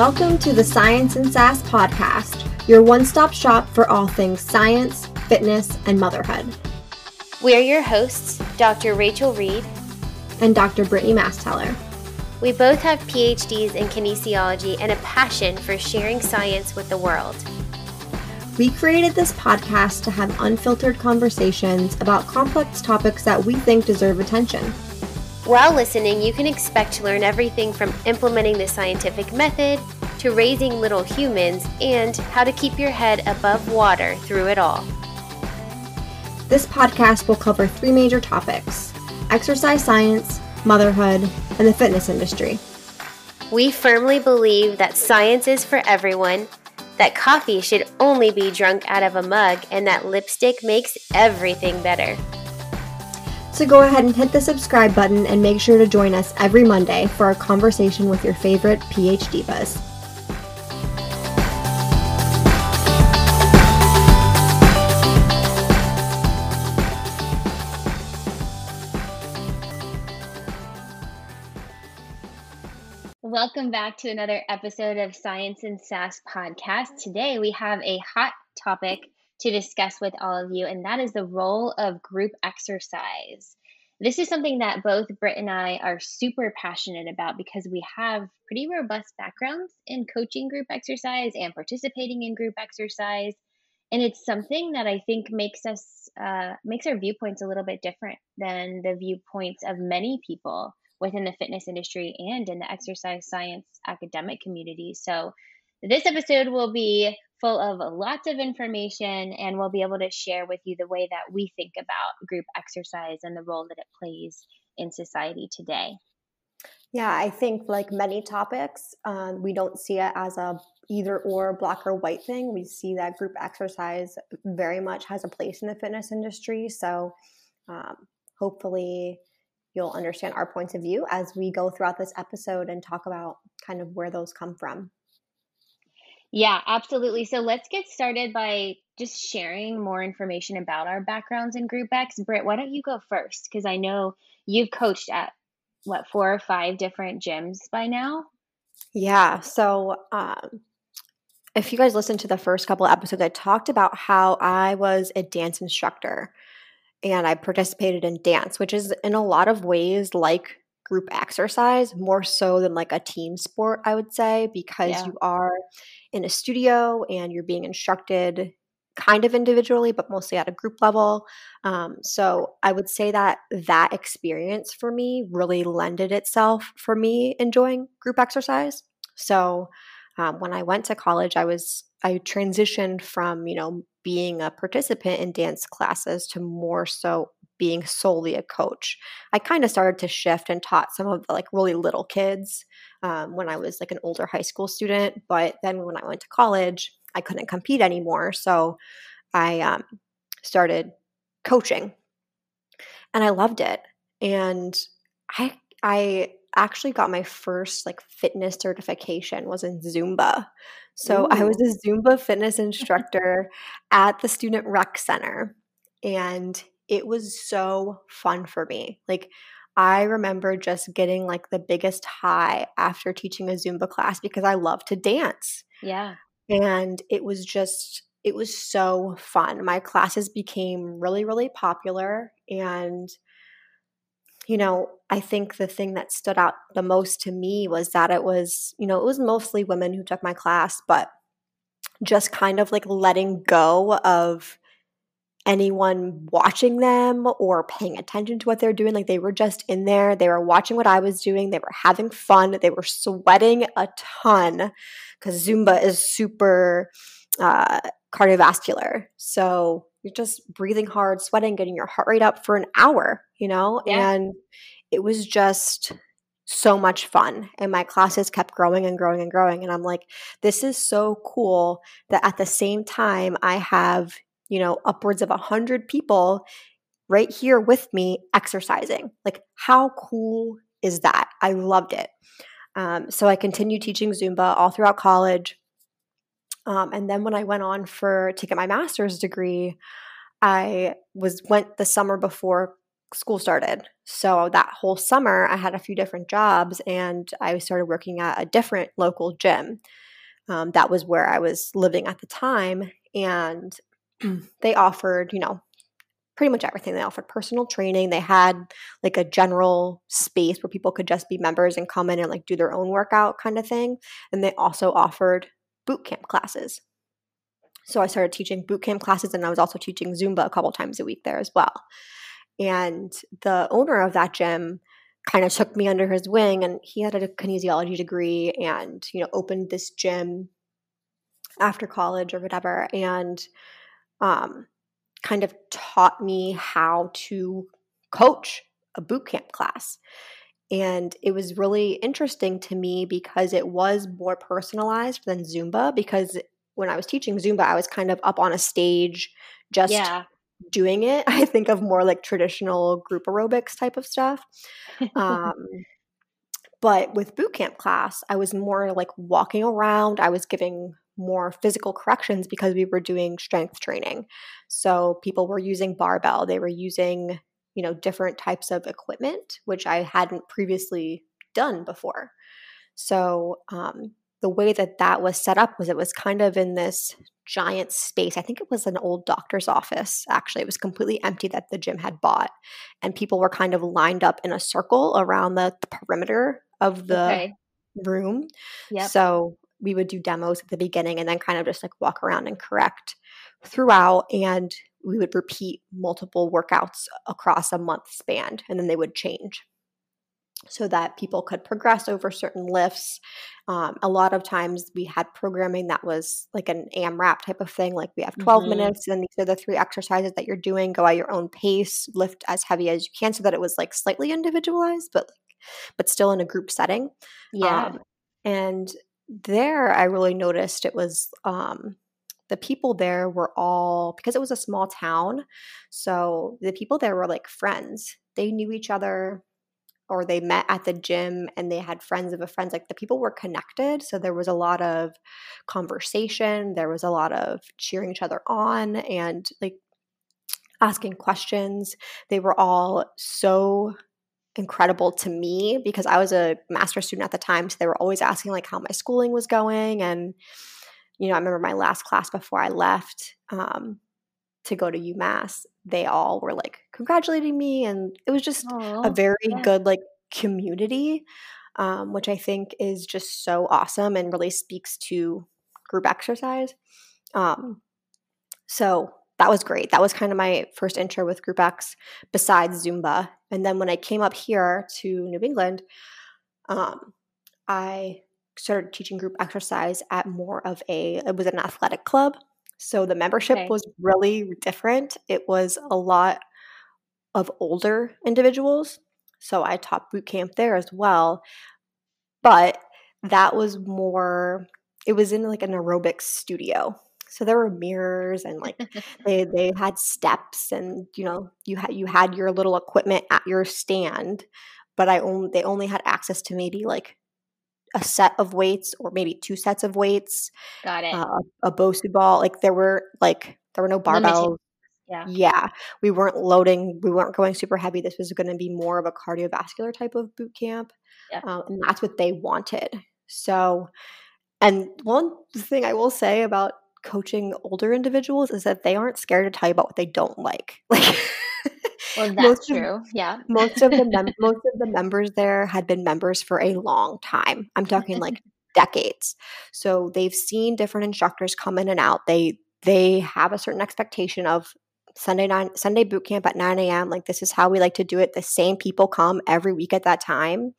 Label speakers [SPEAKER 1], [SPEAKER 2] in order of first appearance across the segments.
[SPEAKER 1] Welcome to the Science and Sass podcast, your one stop shop for all things science, fitness, and motherhood.
[SPEAKER 2] We are your hosts, Dr. Rachel Reed
[SPEAKER 1] and Dr. Brittany Masteller.
[SPEAKER 2] We both have PhDs in kinesiology and a passion for sharing science with the world.
[SPEAKER 1] We created this podcast to have unfiltered conversations about complex topics that we think deserve attention.
[SPEAKER 2] While listening, you can expect to learn everything from implementing the scientific method to raising little humans and how to keep your head above water through it all.
[SPEAKER 1] This podcast will cover three major topics exercise science, motherhood, and the fitness industry.
[SPEAKER 2] We firmly believe that science is for everyone, that coffee should only be drunk out of a mug, and that lipstick makes everything better.
[SPEAKER 1] So go ahead and hit the subscribe button and make sure to join us every Monday for a conversation with your favorite PhD buzz.
[SPEAKER 2] Welcome back to another episode of Science and Sass podcast. Today we have a hot topic to discuss with all of you, and that is the role of group exercise. This is something that both Britt and I are super passionate about because we have pretty robust backgrounds in coaching group exercise and participating in group exercise. And it's something that I think makes us uh, makes our viewpoints a little bit different than the viewpoints of many people within the fitness industry and in the exercise science academic community. So, this episode will be full of lots of information and we'll be able to share with you the way that we think about group exercise and the role that it plays in society today.
[SPEAKER 1] Yeah, I think like many topics, um, we don't see it as a either or black or white thing. We see that group exercise very much has a place in the fitness industry. So um, hopefully you'll understand our points of view as we go throughout this episode and talk about kind of where those come from.
[SPEAKER 2] Yeah, absolutely. So let's get started by just sharing more information about our backgrounds in Group X. Britt, why don't you go first? Because I know you've coached at what four or five different gyms by now.
[SPEAKER 1] Yeah. So um, if you guys listened to the first couple episodes, I talked about how I was a dance instructor and I participated in dance, which is in a lot of ways like group exercise, more so than like a team sport, I would say, because yeah. you are in a studio and you're being instructed kind of individually, but mostly at a group level. Um, so I would say that that experience for me really lended itself for me enjoying group exercise. So um, when I went to college, I was I transitioned from you know being a participant in dance classes to more so being solely a coach. I kind of started to shift and taught some of the like really little kids um, when I was like an older high school student. But then when I went to college, I couldn't compete anymore. So I um, started coaching and I loved it. And I, I actually got my first like fitness certification was in Zumba. So Ooh. I was a Zumba fitness instructor at the Student Rec Center. And it was so fun for me. Like, I remember just getting like the biggest high after teaching a Zumba class because I love to dance.
[SPEAKER 2] Yeah.
[SPEAKER 1] And it was just, it was so fun. My classes became really, really popular. And, you know, I think the thing that stood out the most to me was that it was, you know, it was mostly women who took my class, but just kind of like letting go of anyone watching them or paying attention to what they're doing. Like they were just in there, they were watching what I was doing, they were having fun, they were sweating a ton because Zumba is super uh, cardiovascular. So you're just breathing hard, sweating, getting your heart rate up for an hour, you know? Yeah. And it was just so much fun. And my classes kept growing and growing and growing. And I'm like, this is so cool that at the same time, I have you know, upwards of a hundred people right here with me exercising. Like, how cool is that? I loved it. Um, so I continued teaching Zumba all throughout college. Um, and then when I went on for to get my master's degree, I was went the summer before school started. So that whole summer, I had a few different jobs and I started working at a different local gym. Um, that was where I was living at the time. And they offered, you know, pretty much everything. They offered personal training. They had like a general space where people could just be members and come in and like do their own workout kind of thing. And they also offered boot camp classes. So I started teaching boot camp classes and I was also teaching Zumba a couple times a week there as well. And the owner of that gym kind of took me under his wing and he had a kinesiology degree and, you know, opened this gym after college or whatever and um, kind of taught me how to coach a boot camp class. And it was really interesting to me because it was more personalized than Zumba. Because when I was teaching Zumba, I was kind of up on a stage just yeah doing it. I think of more like traditional group aerobics type of stuff. Um, but with boot camp class, I was more like walking around. I was giving more physical corrections because we were doing strength training. So people were using barbell, they were using, you know, different types of equipment, which I hadn't previously done before. So um, the way that that was set up was it was kind of in this giant space. I think it was an old doctor's office, actually. It was completely empty that the gym had bought. And people were kind of lined up in a circle around the, the perimeter of the okay. room. Yep. So we would do demos at the beginning and then kind of just like walk around and correct throughout. And we would repeat multiple workouts across a month span and then they would change so that people could progress over certain lifts. Um, a lot of times we had programming that was like an AMRAP type of thing, like we have 12 mm-hmm. minutes, and these are the three exercises that you're doing. Go at your own pace, lift as heavy as you can, so that it was like slightly individualized, but but still in a group setting.
[SPEAKER 2] Yeah. Um,
[SPEAKER 1] and there, I really noticed it was um, the people there were all because it was a small town, so the people there were like friends. They knew each other or they met at the gym and they had friends of a friend like the people were connected so there was a lot of conversation there was a lot of cheering each other on and like asking questions they were all so incredible to me because i was a master student at the time so they were always asking like how my schooling was going and you know i remember my last class before i left um, to go to umass they all were like congratulating me and it was just Aww, a very yeah. good like community um, which i think is just so awesome and really speaks to group exercise um, so that was great that was kind of my first intro with group x besides zumba and then when i came up here to new england um, i started teaching group exercise at more of a it was an athletic club so the membership okay. was really different. It was a lot of older individuals. So I taught boot camp there as well. But that was more it was in like an aerobics studio. So there were mirrors and like they they had steps and you know you had you had your little equipment at your stand, but I only they only had access to maybe like a set of weights or maybe two sets of weights.
[SPEAKER 2] Got it. Uh,
[SPEAKER 1] a Bosu ball. Like there were like there were no barbells.
[SPEAKER 2] Yeah.
[SPEAKER 1] Yeah. We weren't loading, we weren't going super heavy. This was going to be more of a cardiovascular type of boot camp.
[SPEAKER 2] Yeah.
[SPEAKER 1] Um, and that's what they wanted. So, and one thing I will say about coaching older individuals is that they aren't scared to tell you about what they don't like. Like,
[SPEAKER 2] well, that's true. Of, yeah.
[SPEAKER 1] most of the mem- most of the members there had been members for a long time. I'm talking like decades. So they've seen different instructors come in and out. They they have a certain expectation of Sunday nine Sunday boot camp at 9 a.m. Like this is how we like to do it. The same people come every week at that time.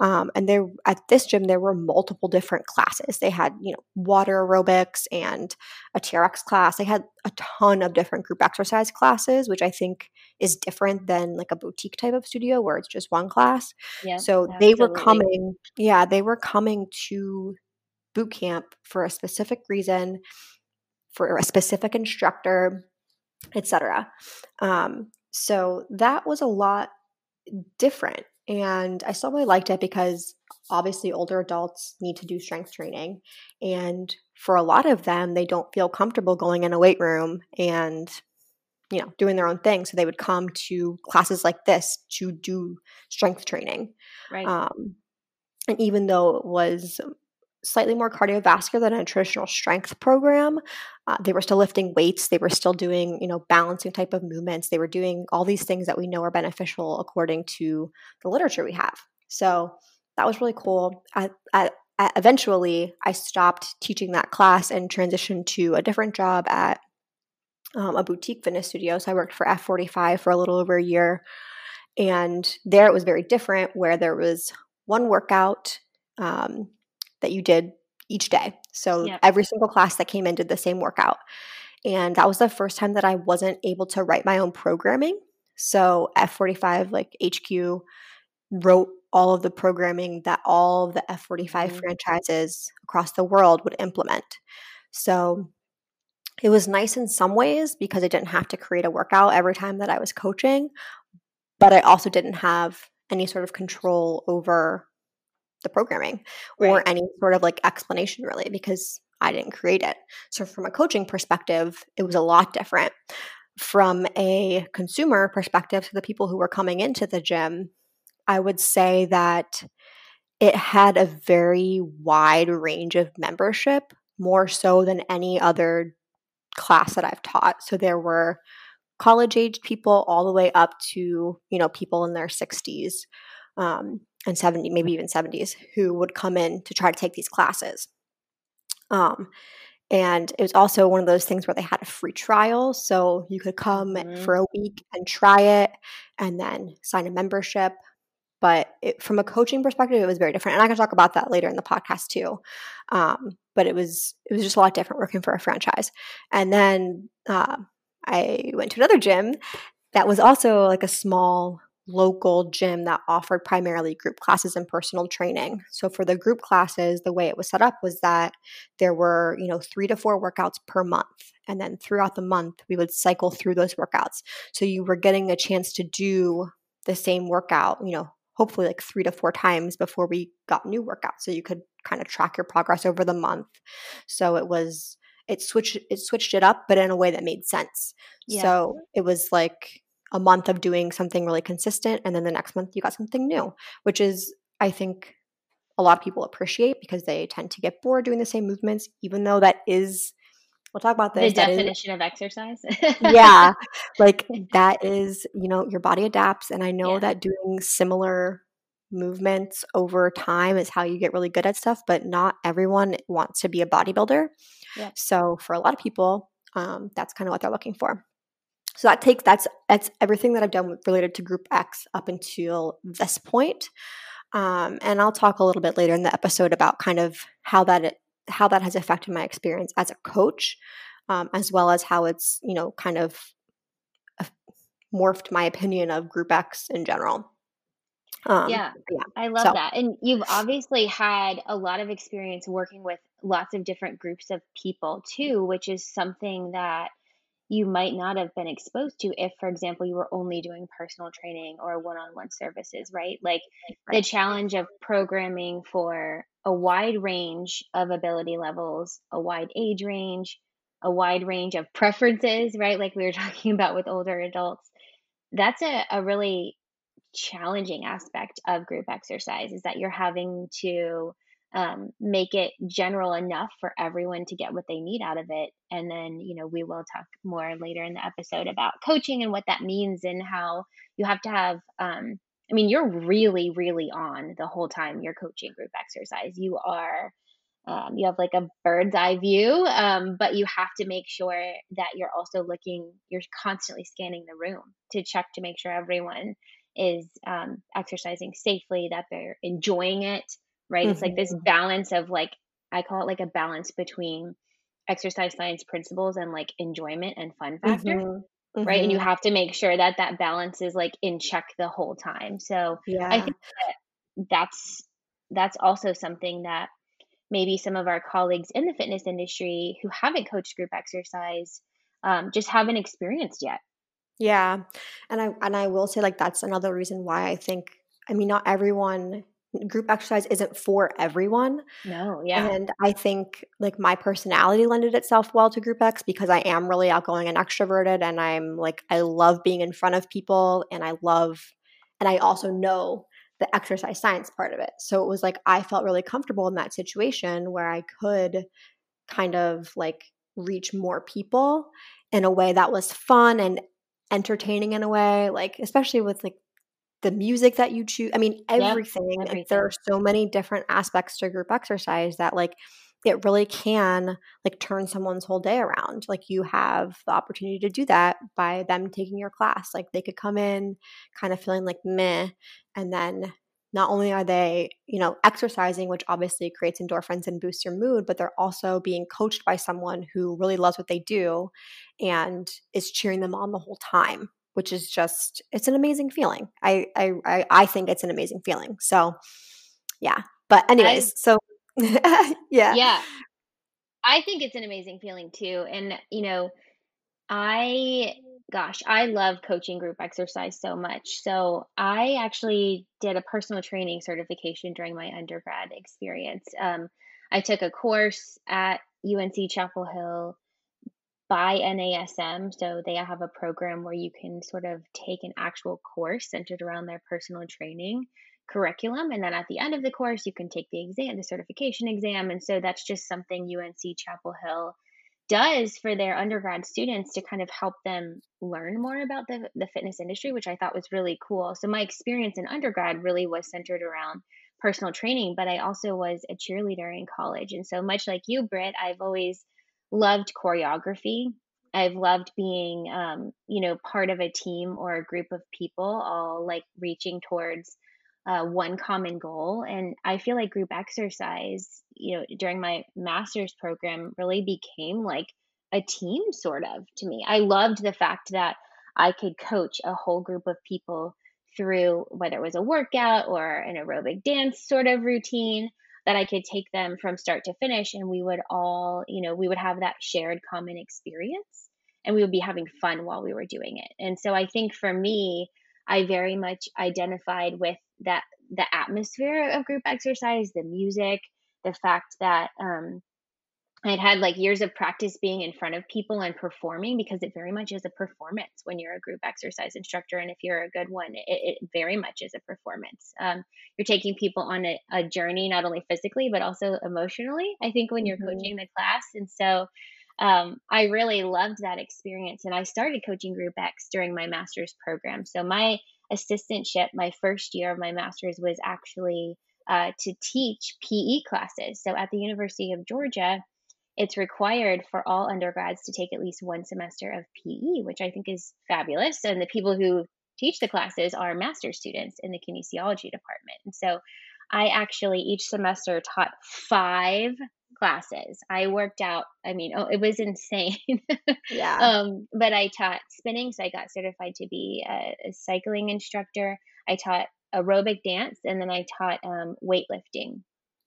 [SPEAKER 1] Um, and there at this gym there were multiple different classes. They had, you know, water aerobics and a TRX class. They had a ton of different group exercise classes, which I think is different than like a boutique type of studio where it's just one class.
[SPEAKER 2] Yeah,
[SPEAKER 1] so absolutely. they were coming, yeah, they were coming to boot camp for a specific reason, for a specific instructor etc. Um, so that was a lot different. And I still really liked it because obviously older adults need to do strength training. And for a lot of them, they don't feel comfortable going in a weight room and, you know, doing their own thing. So they would come to classes like this to do strength training.
[SPEAKER 2] Right.
[SPEAKER 1] Um, and even though it was slightly more cardiovascular than a traditional strength program, uh, they were still lifting weights. They were still doing, you know, balancing type of movements. They were doing all these things that we know are beneficial according to the literature we have. So that was really cool. I, I, I eventually, I stopped teaching that class and transitioned to a different job at um, a boutique fitness studio. So I worked for F45 for a little over a year. And there it was very different, where there was one workout um, that you did each day. So yep. every single class that came in did the same workout. And that was the first time that I wasn't able to write my own programming. So F45, like HQ, wrote all of the programming that all of the F45 mm-hmm. franchises across the world would implement. So it was nice in some ways because I didn't have to create a workout every time that I was coaching, but I also didn't have any sort of control over the programming right. or any sort of like explanation really because I didn't create it. So from a coaching perspective, it was a lot different. From a consumer perspective, to the people who were coming into the gym, I would say that it had a very wide range of membership, more so than any other class that I've taught. So there were college aged people all the way up to, you know, people in their 60s um, and 70, maybe even 70s, who would come in to try to take these classes. Um, and it was also one of those things where they had a free trial. So you could come mm-hmm. for a week and try it and then sign a membership but it, from a coaching perspective it was very different and i can talk about that later in the podcast too um, but it was it was just a lot different working for a franchise and then uh, i went to another gym that was also like a small local gym that offered primarily group classes and personal training. So for the group classes, the way it was set up was that there were, you know, 3 to 4 workouts per month and then throughout the month we would cycle through those workouts. So you were getting a chance to do the same workout, you know, hopefully like three to four times before we got new workouts so you could kind of track your progress over the month so it was it switched it switched it up but in a way that made sense yeah. so it was like a month of doing something really consistent and then the next month you got something new which is i think a lot of people appreciate because they tend to get bored doing the same movements even though that is we'll talk about this.
[SPEAKER 2] The definition is, of exercise.
[SPEAKER 1] yeah. Like that is, you know, your body adapts. And I know yeah. that doing similar movements over time is how you get really good at stuff, but not everyone wants to be a bodybuilder. Yeah. So for a lot of people, um, that's kind of what they're looking for. So that takes that's that's everything that I've done related to Group X up until this point. Um, and I'll talk a little bit later in the episode about kind of how that it, how that has affected my experience as a coach, um, as well as how it's you know kind of morphed my opinion of Group X in general.
[SPEAKER 2] Um, yeah, yeah, I love so. that. And you've obviously had a lot of experience working with lots of different groups of people too, which is something that you might not have been exposed to if, for example, you were only doing personal training or one on one services, right? Like right. the challenge of programming for a wide range of ability levels, a wide age range, a wide range of preferences, right? Like we were talking about with older adults. That's a, a really challenging aspect of group exercise is that you're having to um, make it general enough for everyone to get what they need out of it. And then, you know, we will talk more later in the episode about coaching and what that means and how you have to have um, I mean, you're really, really on the whole time you're coaching group exercise. You are, um, you have like a bird's eye view, um, but you have to make sure that you're also looking, you're constantly scanning the room to check to make sure everyone is um, exercising safely, that they're enjoying it, right? Mm-hmm. It's like this mm-hmm. balance of like, I call it like a balance between exercise science principles and like enjoyment and fun factor. Mm-hmm mm-hmm. right and you mm-hmm. have to make sure that that balance is like in check the whole time so yeah i think that that's that's also something that maybe some of our colleagues in the fitness industry who haven't coached group exercise um, just haven't experienced yet
[SPEAKER 1] yeah and i and i will say like that's another reason why i think i mean not everyone group exercise isn't for everyone.
[SPEAKER 2] No, yeah.
[SPEAKER 1] And I think like my personality lended itself well to group X because I am really outgoing and extroverted and I'm like I love being in front of people and I love and I also know the exercise science part of it. So it was like I felt really comfortable in that situation where I could kind of like reach more people in a way that was fun and entertaining in a way like especially with like the music that you choose. I mean, everything. Yep, everything. There are so many different aspects to group exercise that like it really can like turn someone's whole day around. Like you have the opportunity to do that by them taking your class. Like they could come in kind of feeling like meh, and then not only are they, you know, exercising, which obviously creates endorphins and boosts your mood, but they're also being coached by someone who really loves what they do and is cheering them on the whole time, which is just it's an amazing feeling. I I I, think it's an amazing feeling. So yeah. But anyways, I, so yeah.
[SPEAKER 2] Yeah. I think it's an amazing feeling too. And you know, I gosh, I love coaching group exercise so much. So I actually did a personal training certification during my undergrad experience. Um, I took a course at UNC Chapel Hill by NASM. So they have a program where you can sort of take an actual course centered around their personal training curriculum. And then at the end of the course, you can take the exam, the certification exam. And so that's just something UNC Chapel Hill does for their undergrad students to kind of help them learn more about the, the fitness industry, which I thought was really cool. So my experience in undergrad really was centered around personal training, but I also was a cheerleader in college. And so much like you, Britt, I've always loved choreography. I've loved being, um, you know, part of a team or a group of people all like reaching towards uh, one common goal. And I feel like group exercise, you know, during my master's program really became like a team sort of to me. I loved the fact that I could coach a whole group of people through whether it was a workout or an aerobic dance sort of routine that I could take them from start to finish and we would all, you know, we would have that shared common experience and we would be having fun while we were doing it. And so I think for me, I very much identified with that the atmosphere of group exercise, the music, the fact that um, I'd had like years of practice being in front of people and performing because it very much is a performance when you're a group exercise instructor. And if you're a good one, it, it very much is a performance. Um, you're taking people on a, a, journey, not only physically, but also emotionally, I think, when you're mm-hmm. coaching the class. And so um, I really loved that experience. And I started coaching Group X during my master's program. So my assistantship, my first year of my master's, was actually uh, to teach PE classes. So at the University of Georgia, it's required for all undergrads to take at least one semester of PE, which I think is fabulous. And the people who teach the classes are master's students in the kinesiology department. And so I actually each semester taught five classes. I worked out, I mean, oh, it was insane.
[SPEAKER 1] yeah.
[SPEAKER 2] Um, but I taught spinning, so I got certified to be a, a cycling instructor. I taught aerobic dance, and then I taught um, weightlifting.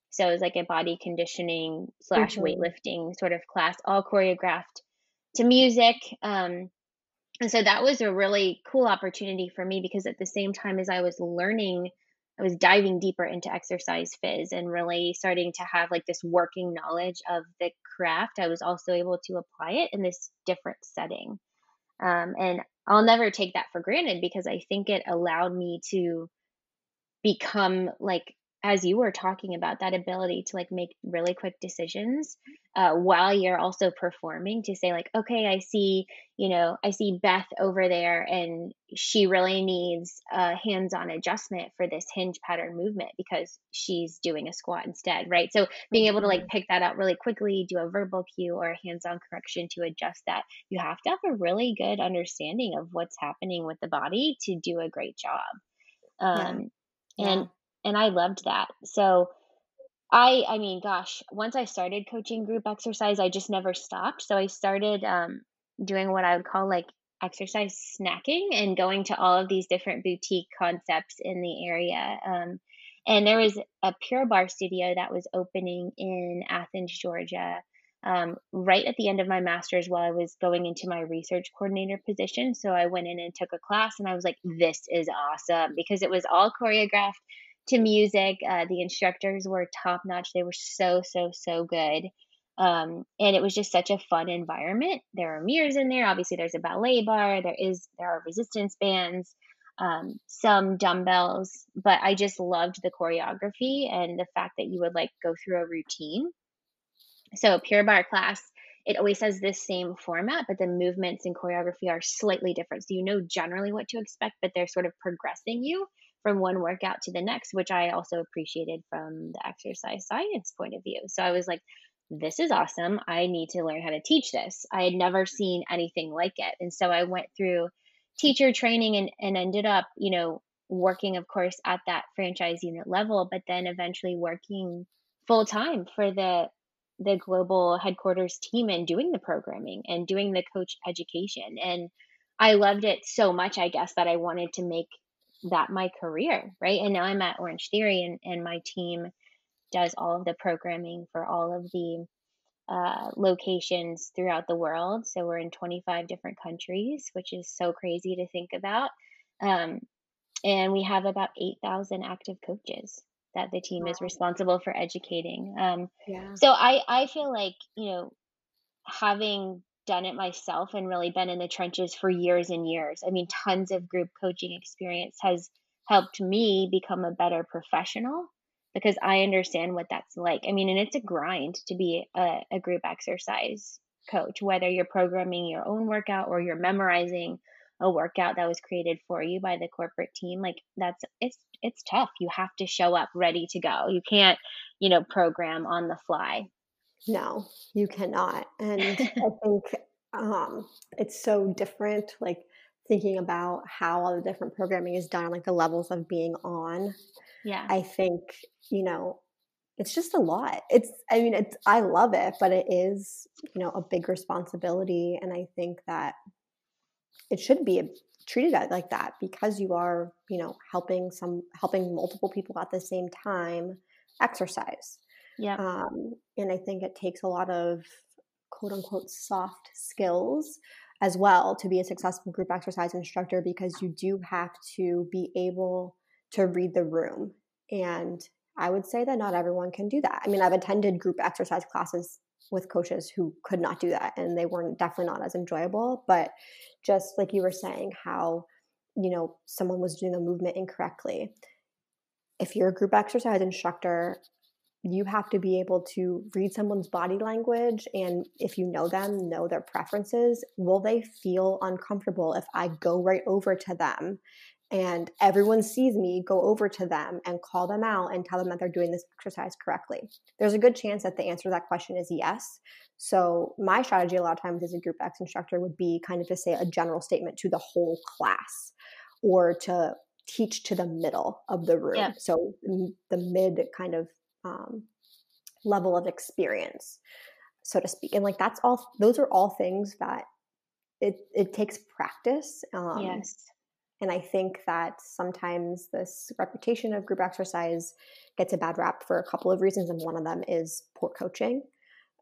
[SPEAKER 2] So it was like a body conditioning slash mm-hmm. weightlifting sort of class, all choreographed to music. Um, and so that was a really cool opportunity for me because at the same time as I was learning I was diving deeper into exercise phys and really starting to have like this working knowledge of the craft. I was also able to apply it in this different setting. Um, and I'll never take that for granted because I think it allowed me to become like as you were talking about that ability to like make really quick decisions uh, while you're also performing to say like okay i see you know i see beth over there and she really needs a hands-on adjustment for this hinge pattern movement because she's doing a squat instead right so being able to like mm-hmm. pick that out really quickly do a verbal cue or a hands-on correction to adjust that you have to have a really good understanding of what's happening with the body to do a great job um, yeah. and and I loved that. So I I mean, gosh, once I started coaching group exercise, I just never stopped. So I started um, doing what I would call like exercise snacking and going to all of these different boutique concepts in the area. Um, and there was a Pure Barre studio that was opening in Athens, Georgia, um, right at the end of my master's while I was going into my research coordinator position. So I went in and took a class, and I was like, this is awesome because it was all choreographed to music. Uh, the instructors were top notch. They were so, so, so good. Um, and it was just such a fun environment. There are mirrors in there. Obviously, there's a ballet bar. There is there are resistance bands, um, some dumbbells. But I just loved the choreography and the fact that you would like go through a routine. So Pure Barre class, it always has this same format, but the movements and choreography are slightly different. So you know generally what to expect, but they're sort of progressing you from one workout to the next, which I also appreciated from the exercise science point of view. So I was like, this is awesome. I need to learn how to teach this. I had never seen anything like it. And so I went through teacher training and, and ended up, you know, working, of course, at that franchise unit level, but then eventually working full time for the the global headquarters team and doing the programming and doing the coach education. And I loved it so much, I guess, that I wanted to make that my career, right? And now I'm at Orangetheory and, and my team does all of the programming for all of the uh, locations throughout the world. So we're in 25 different countries, which is so crazy to think about. Um, and we have about 8,000 active coaches that the team wow. is responsible for educating. Um, yeah. So I, I feel like, you know, having done it myself and really been in the trenches for years and years, I mean, tons of group coaching experience has helped me become a better professional because I understand what that's like. I mean, and it's a grind to be a, a group exercise coach, whether you're programming your own workout or you're memorizing a workout that was created for you by the corporate team like that's it's it's tough. You have to show up ready to go. You can't you know program on the fly
[SPEAKER 1] no you cannot and i think um it's so different like thinking about how all the different programming is done like the levels of being on.
[SPEAKER 2] Yeah.
[SPEAKER 1] I think you know it's just a lot. It's i mean it's i love it but it is you know a big responsibility and i think that it should be treated like that because you are you know helping some helping multiple people at the same time exercise
[SPEAKER 2] yeah
[SPEAKER 1] um, and i think it takes a lot of quote unquote soft skills as well to be a successful group exercise instructor because you do have to be able to read the room. And I would say that not everyone can do that. I mean, I've attended group exercise classes with coaches who could not do that and they weren't definitely not as enjoyable. But just like you were saying, how, you know, someone was doing a movement incorrectly. If you're a group exercise instructor, you have to be able to read someone's body language and if you know them know their preferences will they feel uncomfortable if i go right over to them? And everyone sees me go over to them and call them out and tell them that they're doing this exercise correctly. There's a good chance that the answer to that question is yes. So my strategy a lot of times as a group x instructor would be kind of to say a general statement to the whole class or to teach to the middle of the room. Yeah. so the mid kind of um, level of experience, so to speak. And like that's all; those are all things that it it takes practice.
[SPEAKER 2] Um, yes.
[SPEAKER 1] And I think that sometimes this reputation of group exercise gets a bad rap for a couple of reasons, and one of them is poor coaching.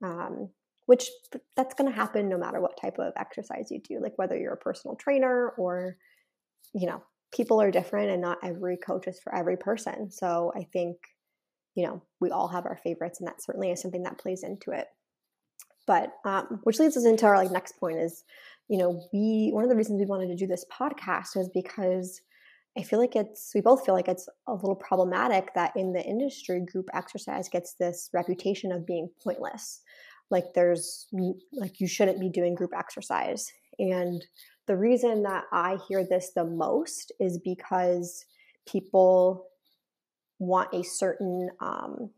[SPEAKER 1] Um, which that's going to happen no matter what type of exercise you do like whether you're a personal trainer or you know people are different and not every coach is for every person so i think you know, we all have our favorites, and that certainly is something that plays into it. But um, which leads us into our like next point is, you know, we one of the reasons we wanted to do this podcast is because I feel like it's we both feel like it's a little problematic that in the industry group exercise gets this reputation of being pointless. Like there's like you shouldn't be doing group exercise. And the reason that I hear this the most is because people want a certain um,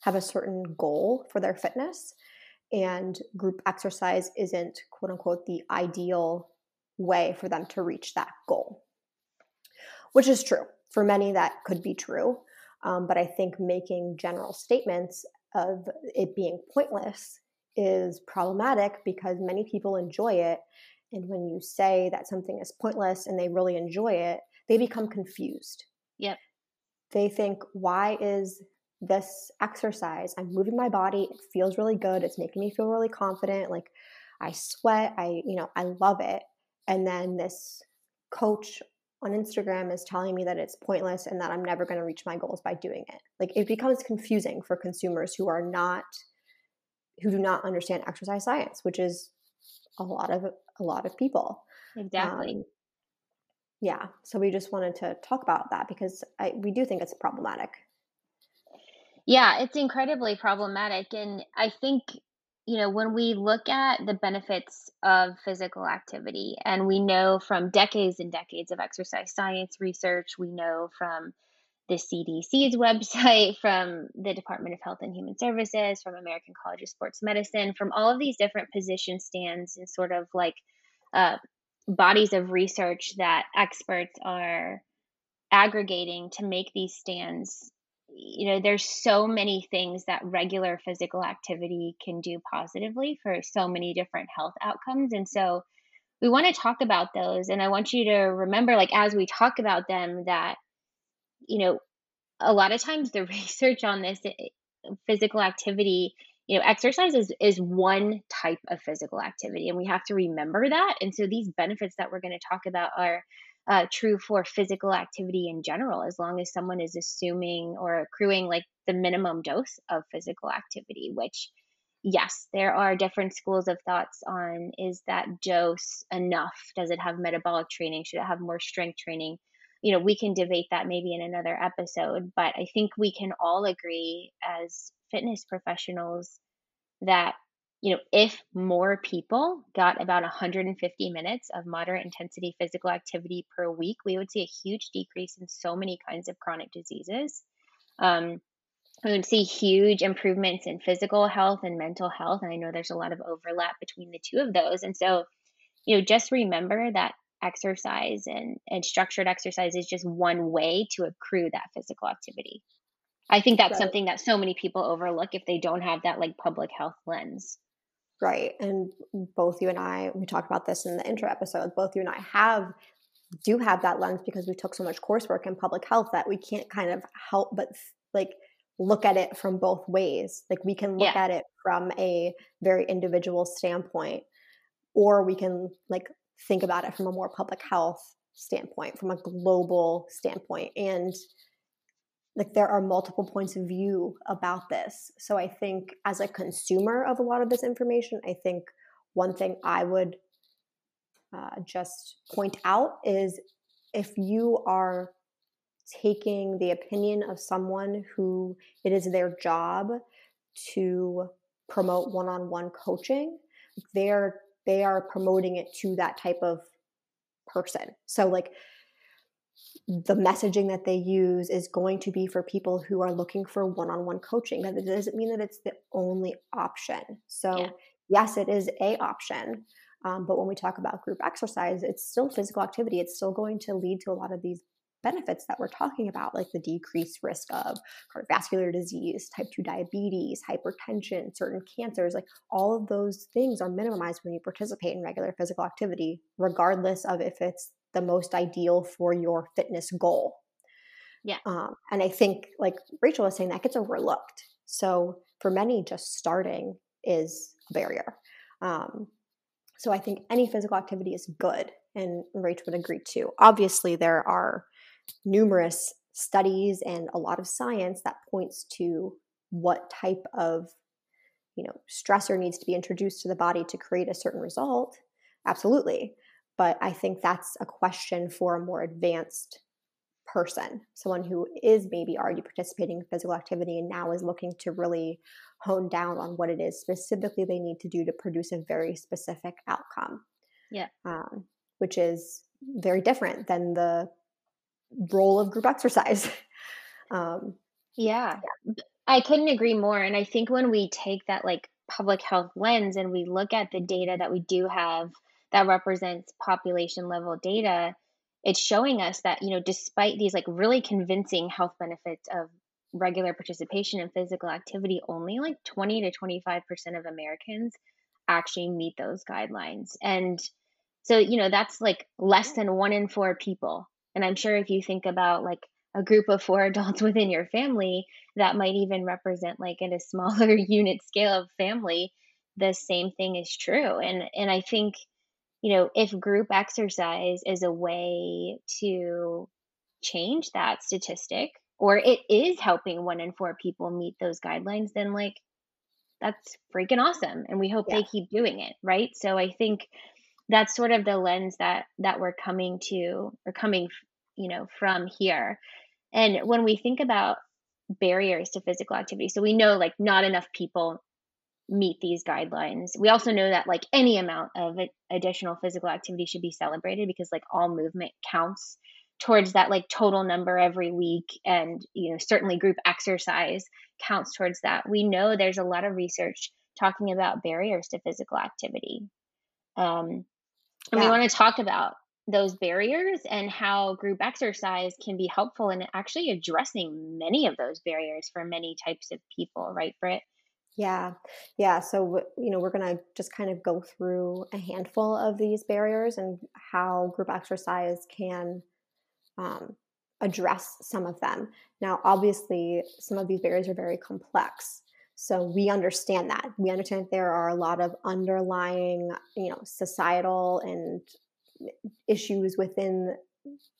[SPEAKER 1] have a certain goal for their fitness and group exercise isn't quote unquote the ideal way for them to reach that goal. Which is true. For many that could be true. Um, but i think making general statements of it being pointless is problematic because many people enjoy it. And when you say that something is pointless and they really enjoy it they become confused.
[SPEAKER 2] Yep
[SPEAKER 1] they think, why is this exercise? I'm moving my body. It feels really good. It's making me feel really confident. Like I sweat. I, you know, I love it. And then this coach on Instagram is telling me that it's pointless and that I'm never going to reach my goals by doing it. Like it becomes confusing for consumers who are not who do not understand exercise science, which is a lot of a lot of people.
[SPEAKER 2] Exactly. Um,
[SPEAKER 1] yeah. So we just wanted to talk about that because I, we do think it's problematic.
[SPEAKER 2] Yeah, it's incredibly problematic. And I think, you know, when we look at the benefits of physical activity, and we know from decades and decades of exercise science research, we know from the CDC's website, from the Department of Health and Human Services, from American College of Sports Medicine, from all of these different position stands and sort of like uh, bodies of research that experts are aggregating to make these stands. You know, there's so many things that regular physical activity can do positively for so many different health outcomes. And so we want to talk about those. And I want you to remember, like, as we talk about them, that you know, a lot of times the research on this eh, physical activity, you know, exercise is, is one type of physical activity, and we have to remember that. And so these benefits that we're going to talk about are uh, true for physical activity in general, as long as someone is assuming or accruing like the minimum dose of physical activity, which yes, there are different schools of thoughts on is that dose enough? Does it have metabolic training? Should it have more strength training? you know, we can debate that maybe in another episode, but I think we can all agree as fitness professionals that you know, if more people got about 150 minutes of moderate intensity physical activity per week, we would see a huge decrease in so many kinds of chronic diseases. Um, we would see huge improvements in physical health and mental health. And I know there's a lot of overlap between the two of those. And so, you know, just remember that exercise and, and structured exercise is just one way to accrue that physical activity. I think that's right. something that so many people overlook if they don't have that like public health lens.
[SPEAKER 1] Right. And both you and I, we talked about this in the intro episode, both you and I have do have that lens because we took so much coursework in public health that we can't kind of help but like look at it from both ways. Like we can look yeah. at it from a very individual standpoint or we can like think about it from a more public health standpoint, from a global standpoint. And like there are multiple points of view about this. So I think as a consumer of a lot of this information, I think one thing I would uh, just point out is if you are taking the opinion of someone who it is their job to promote one-on-one coaching, they're they are promoting it to that type of person. So like the messaging that they use is going to be for people who are looking for one-on-one coaching. That doesn't mean that it's the only option. So yeah. yes, it is a option. Um, but when we talk about group exercise, it's still physical activity. It's still going to lead to a lot of these benefits that we're talking about, like the decreased risk of cardiovascular disease, type 2 diabetes, hypertension, certain cancers, like all of those things are minimized when you participate in regular physical activity, regardless of if it's the most ideal for your fitness goal.
[SPEAKER 2] Yeah.
[SPEAKER 1] Um, and I think, like Rachel was saying, that gets overlooked. So for many, just starting is a barrier. Um, so I think any physical activity is good, and Rachel would agree too. Obviously, there are numerous studies and a lot of science that points to what type of you know stressor needs to be introduced to the body to create a certain result absolutely but i think that's a question for a more advanced person someone who is maybe already participating in physical activity and now is looking to really hone down on what it is specifically they need to do to produce a very specific outcome
[SPEAKER 2] yeah
[SPEAKER 1] um, which is very different than the role of group exercise. um,
[SPEAKER 2] yeah. yeah, I couldn't agree more. And I think when we take that like public health lens and we look at the data that we do have that represents population level data, it's showing us that, you know, despite these like really convincing health benefits of regular participation in physical activity, only like 20 to 25% of Americans actually meet those guidelines. And so, you know, that's like less than one in four people and I'm sure if you think about like a group of four adults within your family, that might even represent like in a smaller unit scale of family, the same thing is true. And and I think, you know, if group exercise is a way to change that statistic, or it is helping one in four people meet those guidelines, then like that's freaking awesome. And we hope yeah. they keep doing it. Right. So I think that's sort of the lens that that we're coming to or coming you know from here and when we think about barriers to physical activity so we know like not enough people meet these guidelines we also know that like any amount of additional physical activity should be celebrated because like all movement counts towards that like total number every week and you know certainly group exercise counts towards that we know there's a lot of research talking about barriers to physical activity um, and yeah. we want to talk about those barriers and how group exercise can be helpful in actually addressing many of those barriers for many types of people, right, Britt?
[SPEAKER 1] Yeah, yeah. So, you know, we're going to just kind of go through a handful of these barriers and how group exercise can um, address some of them. Now, obviously, some of these barriers are very complex. So we understand that. We understand there are a lot of underlying, you know, societal and issues within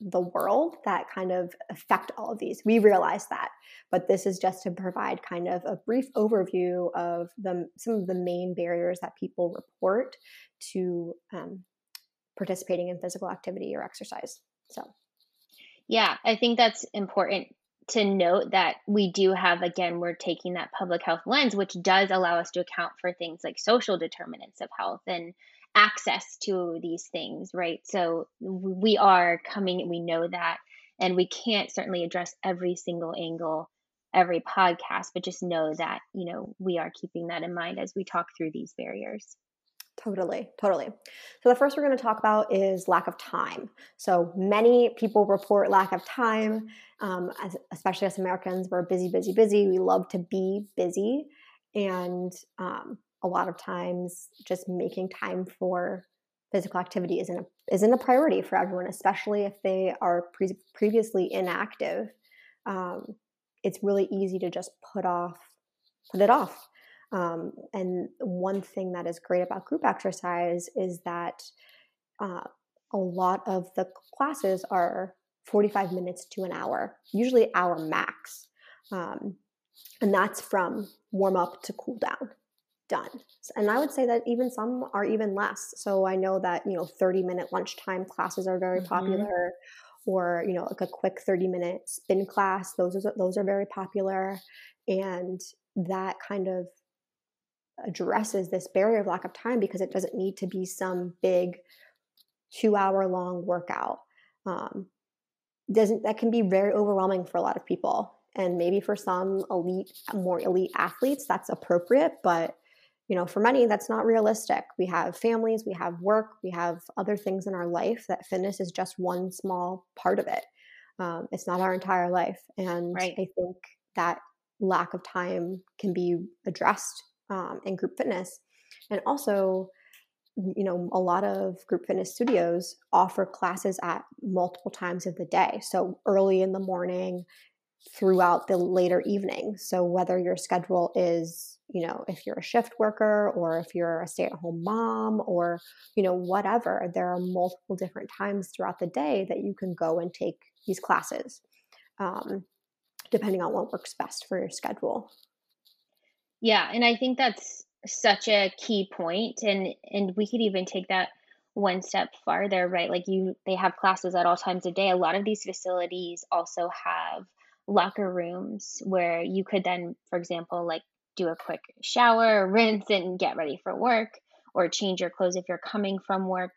[SPEAKER 1] the world that kind of affect all of these. We realize that, but this is just to provide kind of a brief overview of the some of the main barriers that people report to um, participating in physical activity or exercise. So,
[SPEAKER 2] yeah, I think that's important to note that we do have again we're taking that public health lens which does allow us to account for things like social determinants of health and access to these things right so we are coming we know that and we can't certainly address every single angle every podcast but just know that you know we are keeping that in mind as we talk through these barriers
[SPEAKER 1] Totally, totally. So, the first we're going to talk about is lack of time. So, many people report lack of time, um, as, especially as Americans. We're busy, busy, busy. We love to be busy. And um, a lot of times, just making time for physical activity isn't a, isn't a priority for everyone, especially if they are pre- previously inactive. Um, it's really easy to just put off, put it off um, and one thing that is great about group exercise is that uh, a lot of the classes are 45 minutes to an hour, usually hour max. Um, and that's from warm up to cool down done. And i would say that even some are even less. So i know that you know 30 minute lunchtime classes are very mm-hmm. popular or you know like a quick 30 minute spin class those are those are very popular. And that kind of addresses this barrier of lack of time because it doesn't need to be some big two hour long workout. Um, doesn't that can be very overwhelming for a lot of people. And maybe for some elite more elite athletes that's appropriate but you know for many that's not realistic we have families we have work we have other things in our life that fitness is just one small part of it um, it's not our entire life and right. i think that lack of time can be addressed um, in group fitness. And also, you know, a lot of group fitness studios offer classes at multiple times of the day. So early in the morning, throughout the later evening. So whether your schedule is, you know, if you're a shift worker or if you're a stay-at-home mom or, you know, whatever, there are multiple different times throughout the day that you can go and take these classes, um, depending on what works best for your schedule.
[SPEAKER 2] Yeah, and I think that's such a key point and and we could even take that one step farther, right? Like you they have classes at all times of day. A lot of these facilities also have locker rooms where you could then, for example, like do a quick shower, rinse and get ready for work or change your clothes if you're coming from work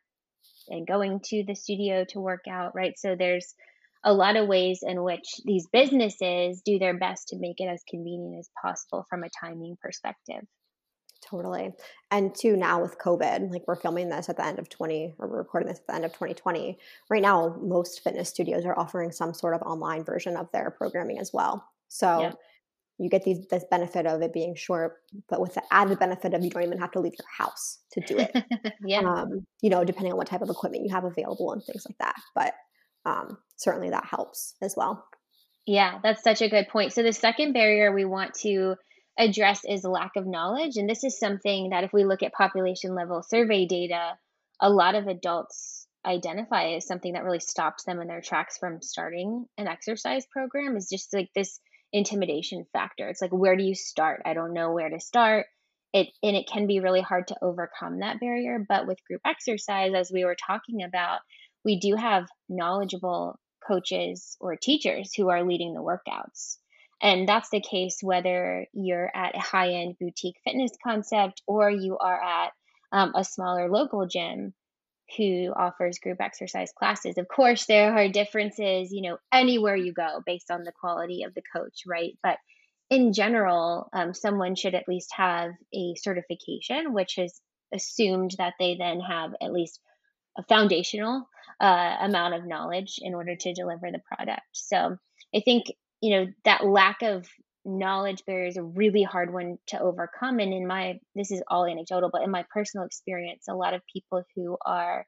[SPEAKER 2] and going to the studio to work out, right? So there's a lot of ways in which these businesses do their best to make it as convenient as possible from a timing perspective.
[SPEAKER 1] Totally. And two, now with COVID, like we're filming this at the end of 20, or we're recording this at the end of 2020. Right now, most fitness studios are offering some sort of online version of their programming as well. So. You get these, this benefit of it being short, but with the added benefit of you don't even have to leave your house to do it. yeah. Um, you know, depending on what type of equipment you have available and things like that. But um, certainly that helps as well.
[SPEAKER 2] Yeah, that's such a good point. So, the second barrier we want to address is lack of knowledge. And this is something that, if we look at population level survey data, a lot of adults identify as something that really stops them in their tracks from starting an exercise program is just like this intimidation factor. It's like where do you start? I don't know where to start. It and it can be really hard to overcome that barrier, but with group exercise as we were talking about, we do have knowledgeable coaches or teachers who are leading the workouts. And that's the case whether you're at a high end boutique fitness concept or you are at um, a smaller local gym who offers group exercise classes. Of course, there are differences, you know, anywhere you go based on the quality of the coach, right? But in general, um, someone should at least have a certification, which is assumed that they then have at least a foundational uh, amount of knowledge in order to deliver the product. So I think you know that lack of knowledge barrier is a really hard one to overcome and in my this is all anecdotal but in my personal experience a lot of people who are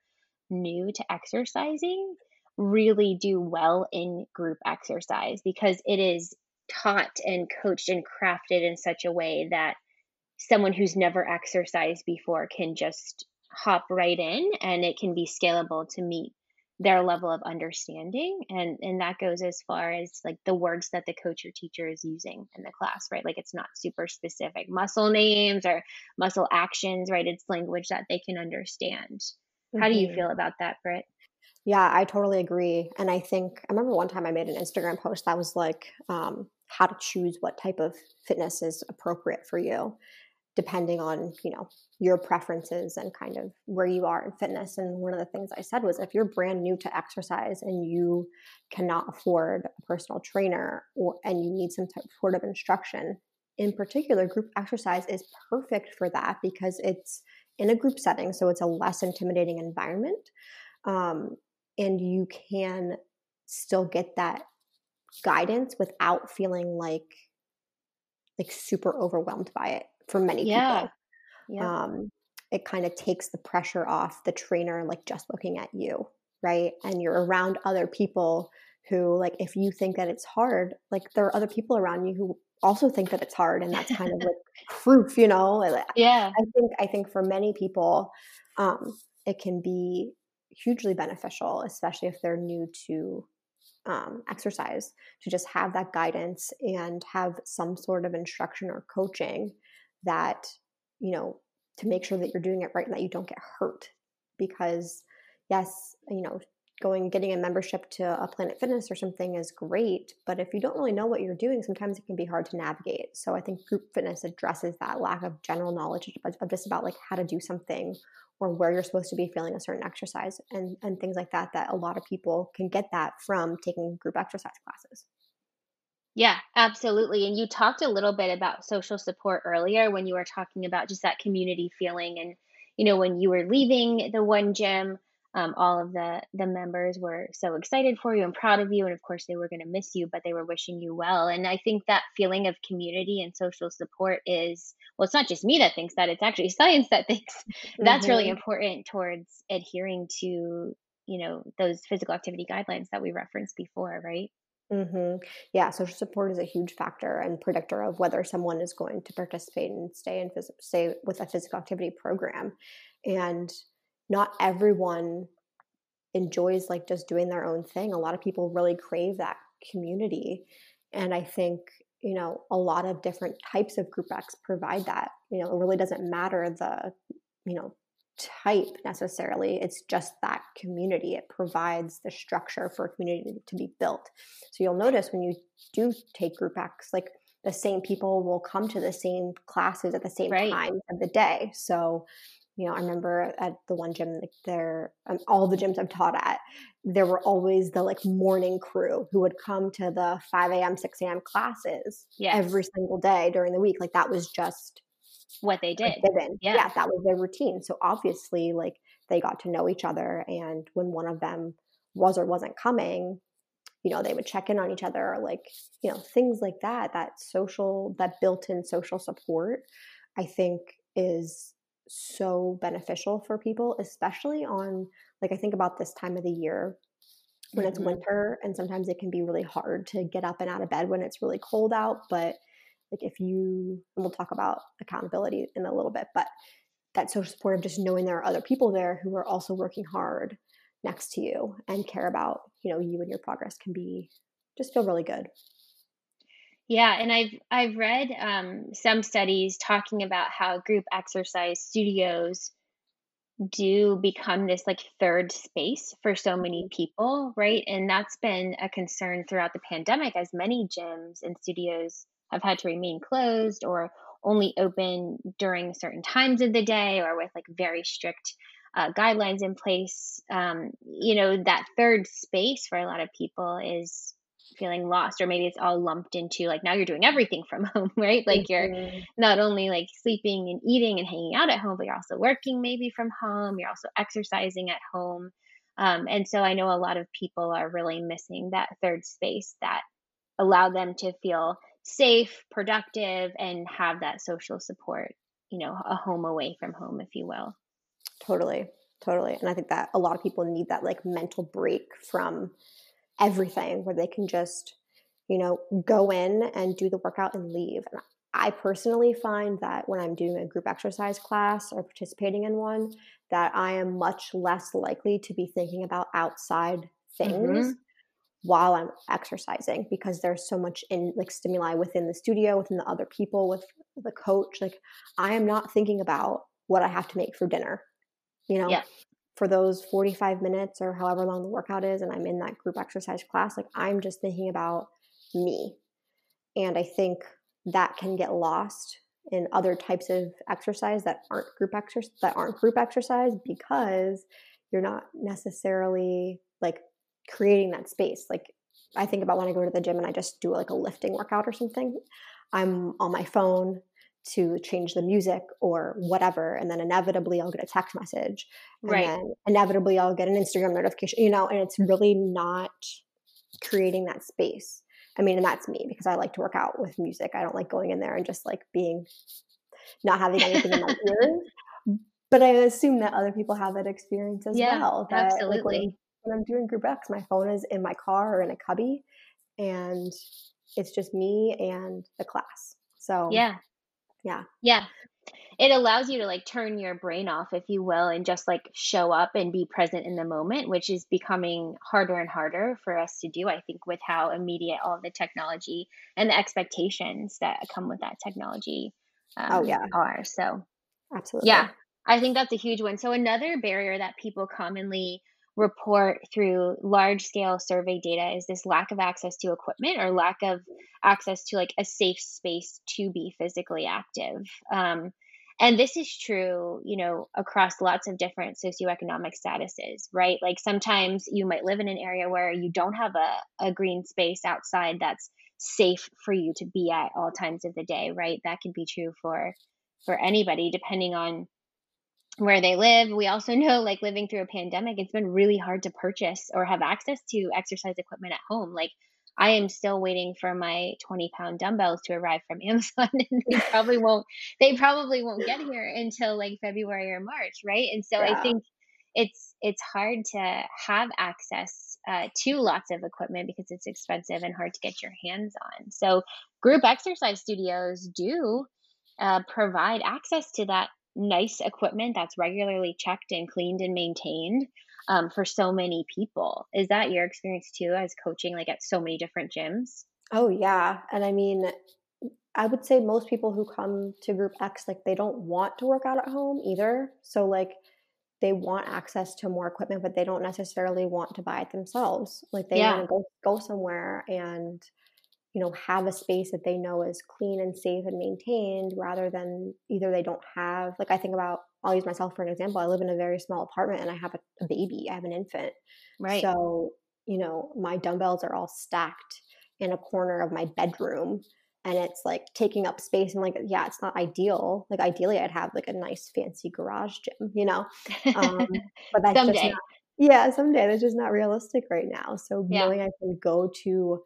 [SPEAKER 2] new to exercising really do well in group exercise because it is taught and coached and crafted in such a way that someone who's never exercised before can just hop right in and it can be scalable to meet their level of understanding and and that goes as far as like the words that the coach or teacher is using in the class right like it's not super specific muscle names or muscle actions right it's language that they can understand mm-hmm. how do you mm-hmm. feel about that britt
[SPEAKER 1] yeah i totally agree and i think i remember one time i made an instagram post that was like um, how to choose what type of fitness is appropriate for you depending on you know your preferences and kind of where you are in fitness. And one of the things i said was if you're brand new to exercise and you cannot afford a personal trainer or and you need some sort of instruction in particular group exercise is perfect for that because it's in a group setting so it's a less intimidating environment. Um, and you can still get that guidance without feeling like like super overwhelmed by it for many yeah. people. Yeah. Um, it kind of takes the pressure off the trainer, like just looking at you, right? And you're around other people who, like, if you think that it's hard, like, there are other people around you who also think that it's hard, and that's kind of like proof, you know?
[SPEAKER 2] Yeah.
[SPEAKER 1] I think I think for many people, um, it can be hugely beneficial, especially if they're new to um, exercise, to just have that guidance and have some sort of instruction or coaching that you know to make sure that you're doing it right and that you don't get hurt because yes you know going getting a membership to a planet fitness or something is great but if you don't really know what you're doing sometimes it can be hard to navigate. So i think group fitness addresses that lack of general knowledge of just about like how to do something or where you're supposed to be feeling a certain exercise and and things like that that a lot of people can get that from taking group exercise classes
[SPEAKER 2] yeah, absolutely. And you talked a little bit about social support earlier when you were talking about just that community feeling. And, you know, when you were leaving the one gym, um, all of the the members were so excited for you and proud of you and of course they were going to miss you but they were wishing you well and i think that feeling of community and social support is well it's not just me that thinks that it's actually science that thinks mm-hmm. that's really mm-hmm. important towards adhering to you know those physical activity guidelines that we referenced before right
[SPEAKER 1] hmm Yeah, social support is a huge factor and predictor of whether someone is going to participate and stay in phys- stay with a physical activity program. And not everyone enjoys like just doing their own thing. A lot of people really crave that community, and I think you know a lot of different types of group X provide that. You know, it really doesn't matter the you know type necessarily. It's just that community. It provides the structure for a community to be built. So you'll notice when you do take group X, like the same people will come to the same classes at the same right. time of the day. So, you know, I remember at the one gym, like there, um, all the gyms I've taught at, there were always the like morning crew who would come to the 5 a.m., 6 a.m. classes yes. every single day during the week. Like that was just
[SPEAKER 2] what they did.
[SPEAKER 1] Yeah. yeah, that was their routine. So obviously, like they got to know each other, and when one of them was or wasn't coming, you know, they would check in on each other, or like you know, things like that. That social, that built-in social support, I think, is so beneficial for people, especially on like I think about this time of the year when mm-hmm. it's winter and sometimes it can be really hard to get up and out of bed when it's really cold out but like if you and we'll talk about accountability in a little bit but that social support of just knowing there are other people there who are also working hard next to you and care about you know you and your progress can be just feel really good
[SPEAKER 2] yeah, and I've I've read um, some studies talking about how group exercise studios do become this like third space for so many people, right? And that's been a concern throughout the pandemic as many gyms and studios have had to remain closed or only open during certain times of the day or with like very strict uh, guidelines in place. Um, you know, that third space for a lot of people is feeling lost or maybe it's all lumped into like now you're doing everything from home right like mm-hmm. you're not only like sleeping and eating and hanging out at home but you're also working maybe from home you're also exercising at home um, and so i know a lot of people are really missing that third space that allow them to feel safe productive and have that social support you know a home away from home if you will
[SPEAKER 1] totally totally and i think that a lot of people need that like mental break from everything where they can just, you know, go in and do the workout and leave. And I personally find that when I'm doing a group exercise class or participating in one, that I am much less likely to be thinking about outside things mm-hmm. While I'm exercising because there's so much in like stimuli within the studio, within the other people, with the coach. Like I am not thinking about what I have to make for dinner. You know, yeah for those 45 minutes or however long the workout is and I'm in that group exercise class, like I'm just thinking about me. And I think that can get lost in other types of exercise that aren't group exercise that aren't group exercise because you're not necessarily like creating that space. Like I think about when I go to the gym and I just do like a lifting workout or something. I'm on my phone to change the music or whatever and then inevitably i'll get a text message and right. then inevitably i'll get an instagram notification you know and it's really not creating that space i mean and that's me because i like to work out with music i don't like going in there and just like being not having anything in my ears but i assume that other people have that experience as
[SPEAKER 2] yeah,
[SPEAKER 1] well
[SPEAKER 2] that, absolutely like,
[SPEAKER 1] when, i'm doing group x my phone is in my car or in a cubby and it's just me and the class so
[SPEAKER 2] yeah
[SPEAKER 1] yeah.
[SPEAKER 2] Yeah. It allows you to like turn your brain off, if you will, and just like show up and be present in the moment, which is becoming harder and harder for us to do, I think, with how immediate all the technology and the expectations that come with that technology
[SPEAKER 1] um, oh, yeah.
[SPEAKER 2] are. So,
[SPEAKER 1] absolutely.
[SPEAKER 2] Yeah. I think that's a huge one. So, another barrier that people commonly report through large scale survey data is this lack of access to equipment or lack of access to like a safe space to be physically active? Um, and this is true you know across lots of different socioeconomic statuses right? Like sometimes you might live in an area where you don't have a, a green space outside that's safe for you to be at all times of the day right? That can be true for for anybody depending on where they live. We also know, like living through a pandemic, it's been really hard to purchase or have access to exercise equipment at home. Like, I am still waiting for my 20 pound dumbbells to arrive from Amazon, and they probably won't. They probably won't get here until like February or March, right? And so yeah. I think it's it's hard to have access uh, to lots of equipment because it's expensive and hard to get your hands on. So group exercise studios do uh, provide access to that nice equipment that's regularly checked and cleaned and maintained um, for so many people. Is that your experience too, as coaching like at so many different gyms?
[SPEAKER 1] Oh yeah, and I mean, I would say most people who come to Group X like they don't want to work out at home either. So like they want access to more equipment, but they don't necessarily want to buy it themselves. Like they yeah. want to go go somewhere and you know have a space that they know is clean and safe and maintained rather than either they don't have like i think about i'll use myself for an example i live in a very small apartment and i have a, a baby i have an infant.
[SPEAKER 2] Right.
[SPEAKER 1] So you know my dumbbells are all stacked in a corner of my bedroom and it's like taking up space and like yeah it's not ideal. Like ideally i'd have like a nice fancy garage gym you know? Um, but that's someday. just not yeah someday that's just not realistic right now. So yeah. knowing i can go to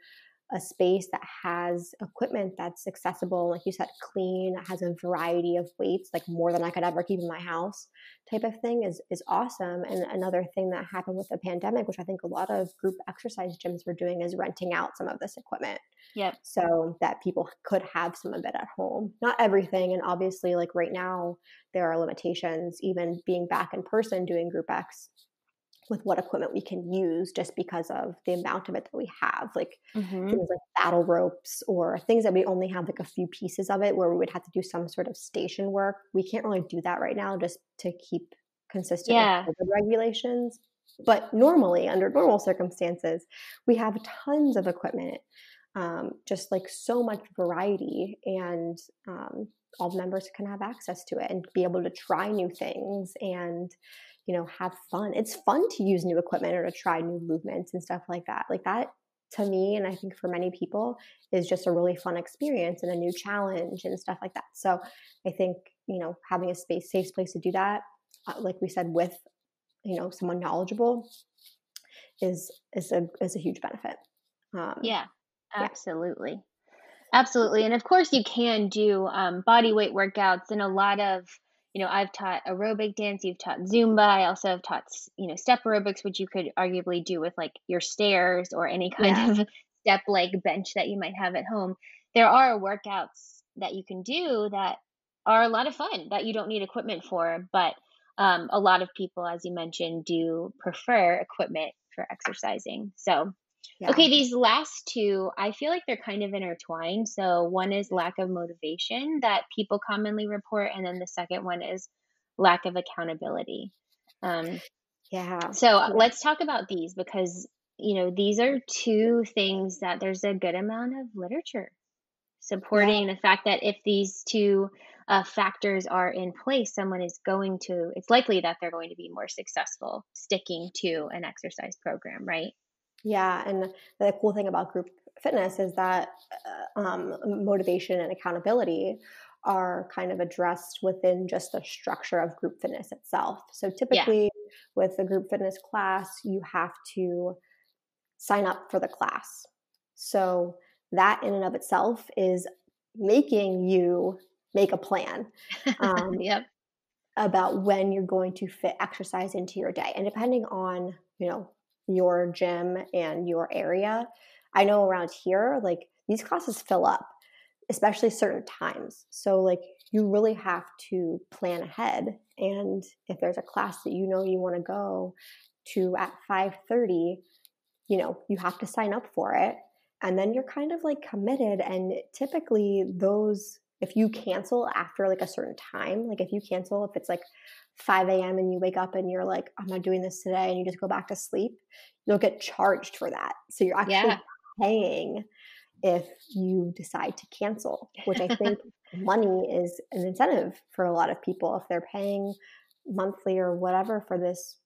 [SPEAKER 1] a space that has equipment that's accessible, like you said, clean, that has a variety of weights, like more than I could ever keep in my house, type of thing is is awesome. And another thing that happened with the pandemic, which I think a lot of group exercise gyms were doing, is renting out some of this equipment.
[SPEAKER 2] Yep.
[SPEAKER 1] So that people could have some of it at home. Not everything, and obviously, like right now, there are limitations. Even being back in person doing group X with what equipment we can use just because of the amount of it that we have like mm-hmm. things like battle ropes or things that we only have like a few pieces of it where we would have to do some sort of station work we can't really do that right now just to keep consistent yeah. with regulations but normally under normal circumstances we have tons of equipment um, just like so much variety and um, all members can have access to it and be able to try new things and you know, have fun. It's fun to use new equipment or to try new movements and stuff like that. Like that to me, and I think for many people, is just a really fun experience and a new challenge and stuff like that. So I think, you know, having a space, safe place to do that, uh, like we said, with, you know, someone knowledgeable is, is a, is a huge benefit.
[SPEAKER 2] Um, yeah, absolutely. Yeah. Absolutely. And of course, you can do um, body weight workouts and a lot of you know, I've taught aerobic dance, you've taught Zumba. I also have taught, you know, step aerobics, which you could arguably do with like your stairs or any kind yeah. of step like bench that you might have at home. There are workouts that you can do that are a lot of fun that you don't need equipment for, but um, a lot of people, as you mentioned, do prefer equipment for exercising. So yeah. Okay, these last two, I feel like they're kind of intertwined. So one is lack of motivation that people commonly report, and then the second one is lack of accountability. Um,
[SPEAKER 1] yeah.
[SPEAKER 2] So yeah. let's talk about these because you know these are two things that there's a good amount of literature supporting yeah. the fact that if these two uh, factors are in place, someone is going to, it's likely that they're going to be more successful sticking to an exercise program, right?
[SPEAKER 1] Yeah, and the cool thing about group fitness is that uh, um, motivation and accountability are kind of addressed within just the structure of group fitness itself. So typically, yeah. with a group fitness class, you have to sign up for the class. So that in and of itself is making you make a plan.
[SPEAKER 2] Um, yep.
[SPEAKER 1] About when you're going to fit exercise into your day, and depending on you know your gym and your area. I know around here, like these classes fill up, especially certain times. So, like, you really have to plan ahead. And if there's a class that you know you want to go to at 5:30, you know, you have to sign up for it. And then you're kind of like committed. And typically, those, if you cancel after like a certain time, like if you cancel, if it's like 5 a.m. and you wake up and you're like, I'm not doing this today, and you just go back to sleep, you'll get charged for that. So you're actually yeah. paying if you decide to cancel, which I think money is an incentive for a lot of people. If they're paying monthly or whatever for this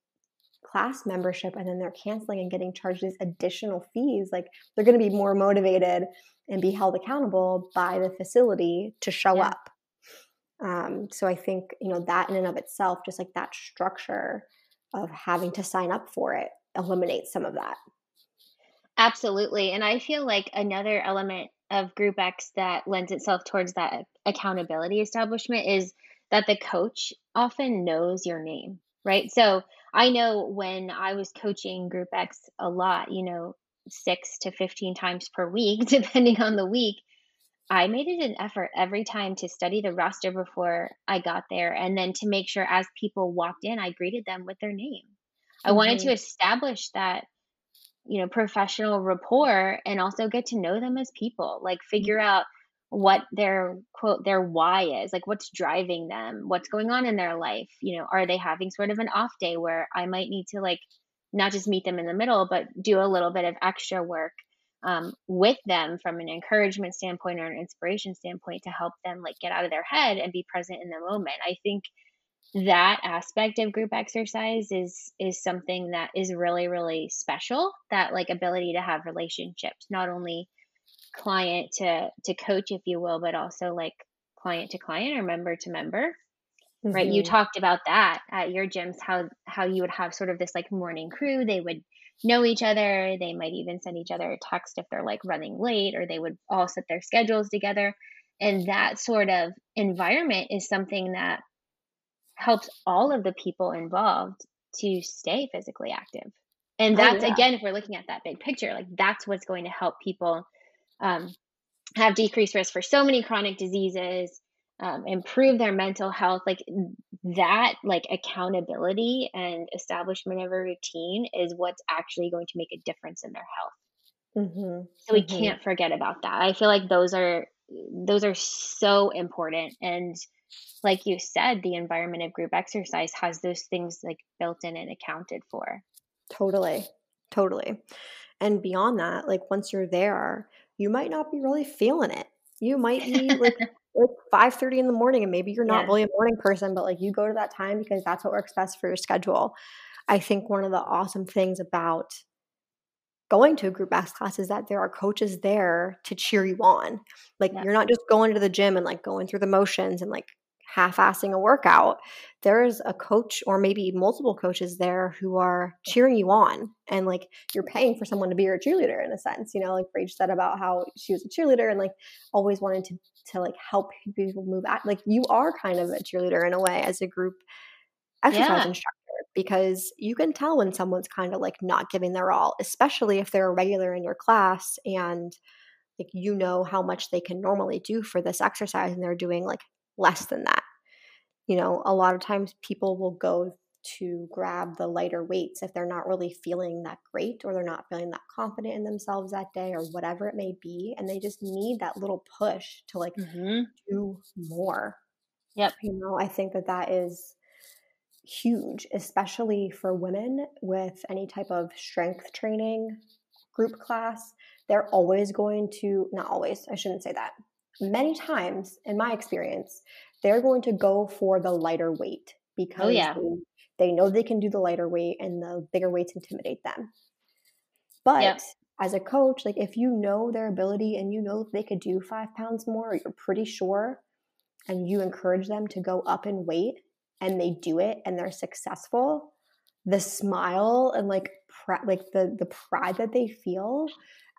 [SPEAKER 1] class membership and then they're canceling and getting charged these additional fees, like they're going to be more motivated and be held accountable by the facility to show yeah. up. Um, so I think, you know, that in and of itself, just like that structure of having to sign up for it eliminates some of that.
[SPEAKER 2] Absolutely. And I feel like another element of Group X that lends itself towards that accountability establishment is that the coach often knows your name, right? So I know when I was coaching Group X a lot, you know, six to 15 times per week, depending on the week, I made it an effort every time to study the roster before I got there and then to make sure as people walked in, I greeted them with their name. I wanted to mm-hmm. establish that, you know, professional rapport and also get to know them as people, like mm-hmm. figure out what their quote their why is like what's driving them what's going on in their life you know are they having sort of an off day where i might need to like not just meet them in the middle but do a little bit of extra work um, with them from an encouragement standpoint or an inspiration standpoint to help them like get out of their head and be present in the moment. I think that aspect of group exercise is is something that is really really special that like ability to have relationships not only client to to coach if you will but also like client to client or member to member mm-hmm. right you mm-hmm. talked about that at your gyms how how you would have sort of this like morning crew they would know each other. They might even send each other a text if they're like running late, or they would all set their schedules together. And that sort of environment is something that helps all of the people involved to stay physically active. And oh, that's, oh, yeah. again, if we're looking at that big picture, like that's what's going to help people um, have decreased risk for so many chronic diseases, um, improve their mental health. Like that, like accountability and establishment of a routine is what's actually going to make a difference in their health. Mm-hmm. So we mm-hmm. can't forget about that. I feel like those are those are so important and like you said the environment of group exercise has those things like built in and accounted for
[SPEAKER 1] totally totally and beyond that like once you're there you might not be really feeling it you might be like it's 5 30 in the morning and maybe you're not yeah. really a morning person but like you go to that time because that's what works best for your schedule i think one of the awesome things about going to a group X class is that there are coaches there to cheer you on. Like yeah. you're not just going to the gym and like going through the motions and like half-assing a workout. There is a coach or maybe multiple coaches there who are cheering you on and like you're paying for someone to be your cheerleader in a sense. You know, like Rach said about how she was a cheerleader and like always wanted to to like help people move out. Like you are kind of a cheerleader in a way as a group exercise yeah. instructor because you can tell when someone's kind of like not giving their all, especially if they're a regular in your class and like you know how much they can normally do for this exercise and they're doing like less than that. You know, a lot of times people will go to grab the lighter weights if they're not really feeling that great or they're not feeling that confident in themselves that day or whatever it may be and they just need that little push to like mm-hmm. do more.
[SPEAKER 2] Yep.
[SPEAKER 1] You know, I think that that is huge, especially for women with any type of strength training group class. They're always going to, not always, I shouldn't say that. Many times, in my experience, they're going to go for the lighter weight oh, because oh, yeah. they, they, know they can do the lighter weight and the bigger weights intimidate them. But yep. as a coach, like if you know their ability and you know they could do five pounds more, you're pretty sure, and you encourage them to go up in weight, and they do it and they're successful, the smile and like pr- like the the pride that they feel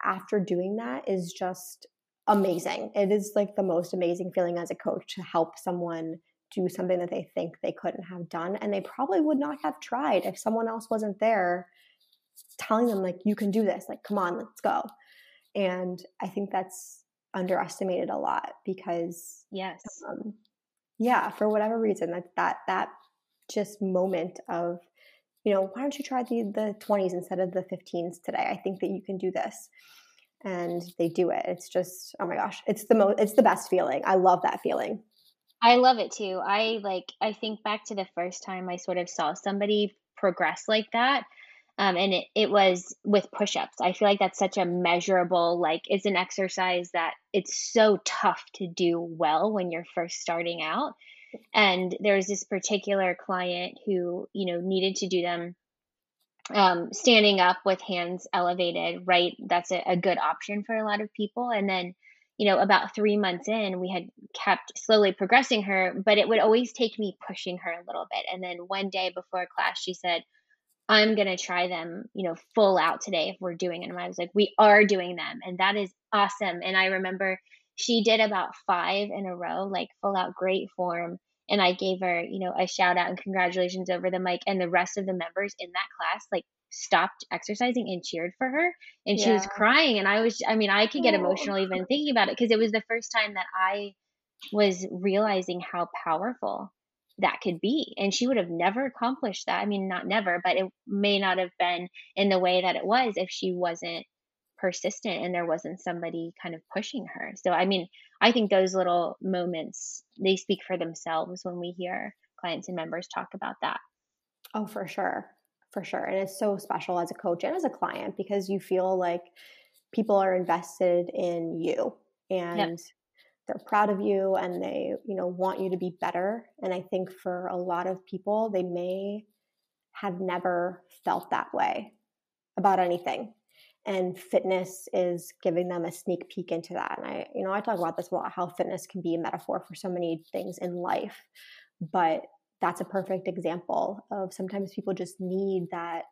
[SPEAKER 1] after doing that is just amazing. It is like the most amazing feeling as a coach to help someone do something that they think they couldn't have done and they probably would not have tried if someone else wasn't there telling them like you can do this. Like come on let's go. And i think that's underestimated a lot because
[SPEAKER 2] yes.
[SPEAKER 1] um, yeah for whatever reason that that that just moment of you know why don't you try the the 20s instead of the 15s today? I think that you can do this and they do it. It's just oh my gosh it's the most it's the best feeling. I love that feeling.
[SPEAKER 2] I love it too. I like i think back to the first time i sort of saw somebody progress like that um, and it, it was with push-ups. I feel like that's such a measurable like it's an exercise that it's so tough to do well when you're first starting out. And there was this particular client who you know needed to do them um, standing up with hands elevated right that's a, a good option for a lot of people and then you know about three months in we had kept slowly progressing her but it would always take me pushing her a little bit and then one day before class she said I'm going to try them, you know, full out today if we're doing it. And I was like, we are doing them. And that is awesome. And I remember she did about five in a row, like full out great form. And I gave her, you know, a shout out and congratulations over the mic. And the rest of the members in that class, like, stopped exercising and cheered for her. And yeah. she was crying. And I was, I mean, I could get oh. emotional even thinking about it because it was the first time that I was realizing how powerful that could be. And she would have never accomplished that. I mean, not never, but it may not have been in the way that it was if she wasn't persistent and there wasn't somebody kind of pushing her. So, I mean, I think those little moments, they speak for themselves when we hear clients and members talk about that.
[SPEAKER 1] Oh, for sure. For sure. And it's so special as a coach and as a client because you feel like people are invested in you and yep they're proud of you and they you know want you to be better and i think for a lot of people they may have never felt that way about anything and fitness is giving them a sneak peek into that and i you know i talk about this a lot how fitness can be a metaphor for so many things in life but that's a perfect example of sometimes people just need that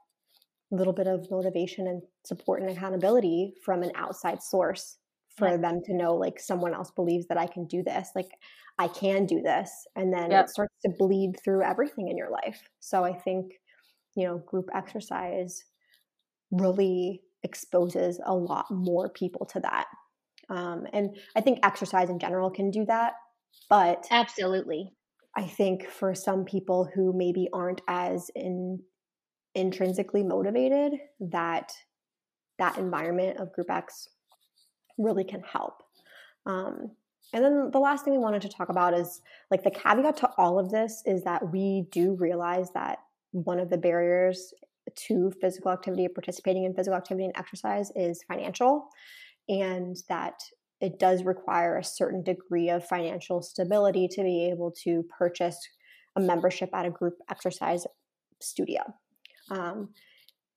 [SPEAKER 1] little bit of motivation and support and accountability from an outside source for them to know like someone else believes that I can do this. Like I can do this. And then yep. it starts to bleed through everything in your life. So I think, you know, group exercise really exposes a lot more people to that. Um, and I think exercise in general can do that. But
[SPEAKER 2] absolutely.
[SPEAKER 1] I think for some people who maybe aren't as in intrinsically motivated, that that environment of group X really can help. Um, and then the last thing we wanted to talk about is like the caveat to all of this is that we do realize that one of the barriers to physical activity, participating in physical activity and exercise is financial, and that it does require a certain degree of financial stability to be able to purchase a membership at a group exercise studio. Um,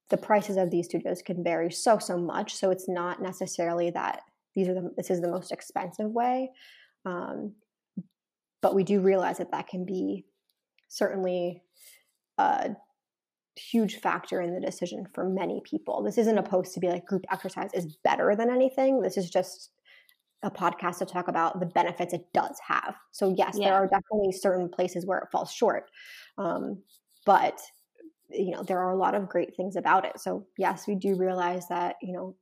[SPEAKER 1] the prices of these studios can vary so so much, so it's not necessarily that these are the this is the most expensive way, um, but we do realize that that can be certainly a huge factor in the decision for many people. This isn't opposed to be like group exercise is better than anything. This is just a podcast to talk about the benefits it does have. So yes, yeah. there are definitely certain places where it falls short, um, but you know there are a lot of great things about it. So yes, we do realize that you know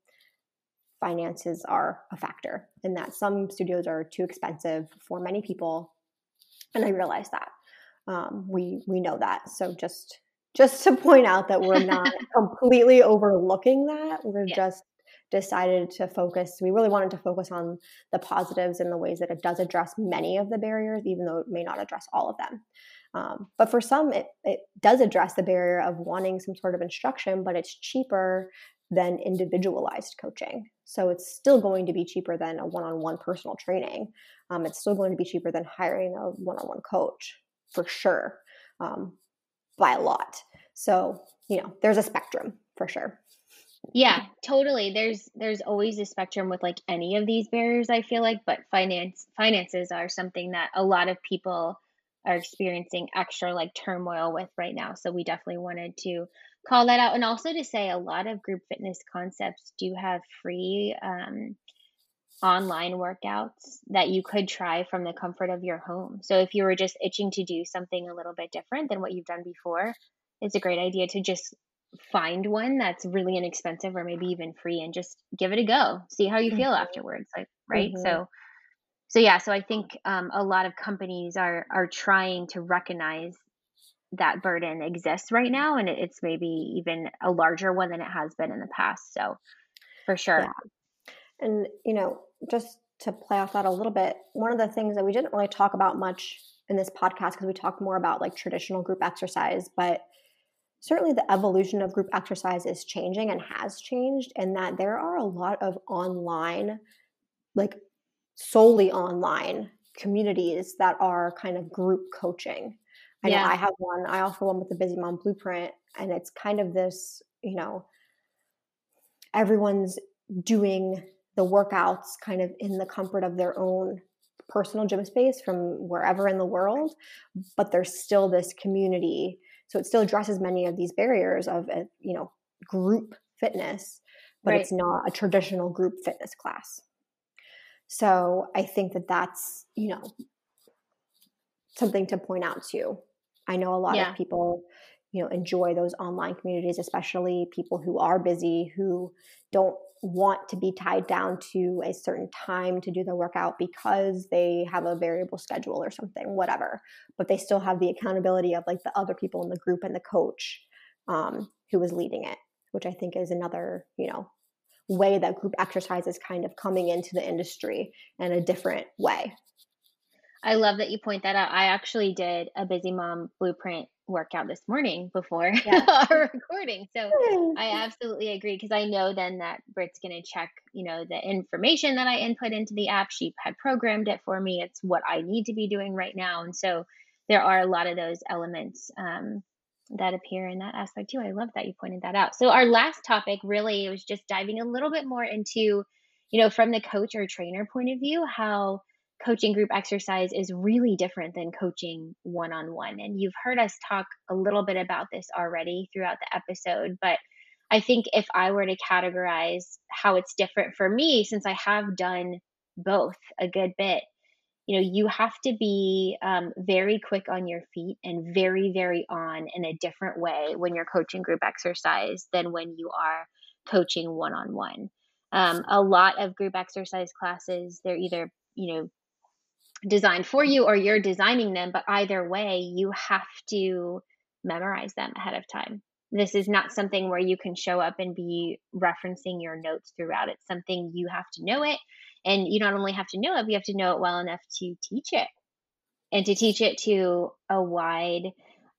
[SPEAKER 1] finances are a factor, and that some studios are too expensive for many people, and I realize that. Um, we we know that. So just just to point out that we're not completely overlooking that. We're yeah. just decided to focus we really wanted to focus on the positives and the ways that it does address many of the barriers even though it may not address all of them um, but for some it, it does address the barrier of wanting some sort of instruction but it's cheaper than individualized coaching so it's still going to be cheaper than a one-on-one personal training um, it's still going to be cheaper than hiring a one-on-one coach for sure um, by a lot so you know there's a spectrum for sure
[SPEAKER 2] yeah, totally. There's there's always a spectrum with like any of these barriers, I feel like, but finance finances are something that a lot of people are experiencing extra like turmoil with right now. So we definitely wanted to call that out and also to say a lot of group fitness concepts do have free um, online workouts that you could try from the comfort of your home. So if you were just itching to do something a little bit different than what you've done before, it's a great idea to just find one that's really inexpensive or maybe even free and just give it a go see how you feel mm-hmm. afterwards like right mm-hmm. so so yeah so i think um, a lot of companies are are trying to recognize that burden exists right now and it's maybe even a larger one than it has been in the past so for sure yeah.
[SPEAKER 1] and you know just to play off that a little bit one of the things that we didn't really talk about much in this podcast because we talked more about like traditional group exercise but certainly the evolution of group exercise is changing and has changed and that there are a lot of online like solely online communities that are kind of group coaching i yeah. know i have one i offer one with the busy mom blueprint and it's kind of this you know everyone's doing the workouts kind of in the comfort of their own personal gym space from wherever in the world but there's still this community so it still addresses many of these barriers of a, you know group fitness, but right. it's not a traditional group fitness class. So I think that that's you know something to point out too. I know a lot yeah. of people you know enjoy those online communities especially people who are busy who don't want to be tied down to a certain time to do the workout because they have a variable schedule or something, whatever. But they still have the accountability of like the other people in the group and the coach um, who is leading it, which I think is another, you know, way that group exercise is kind of coming into the industry in a different way.
[SPEAKER 2] I love that you point that out. I actually did a busy mom blueprint workout this morning before yeah. our recording. So I absolutely agree because I know then that Britt's going to check, you know, the information that I input into the app. She had programmed it for me. It's what I need to be doing right now. And so there are a lot of those elements um, that appear in that aspect too. I love that you pointed that out. So our last topic really was just diving a little bit more into, you know, from the coach or trainer point of view, how coaching group exercise is really different than coaching one on one. And you've heard us talk a little bit about this already throughout the episode, but I think if I were to categorize how it's different for me, since I have done both a good bit, you know, you have to be um, very quick on your feet and very, very on in a different way when you're coaching group exercise than when you are coaching one on one. A lot of group exercise classes, they're either, you know, designed for you or you're designing them, but either way, you have to memorize them ahead of time. This is not something where you can show up and be referencing your notes throughout. It's something you have to know it. And you not only have to know it, but you have to know it well enough to teach it and to teach it to a wide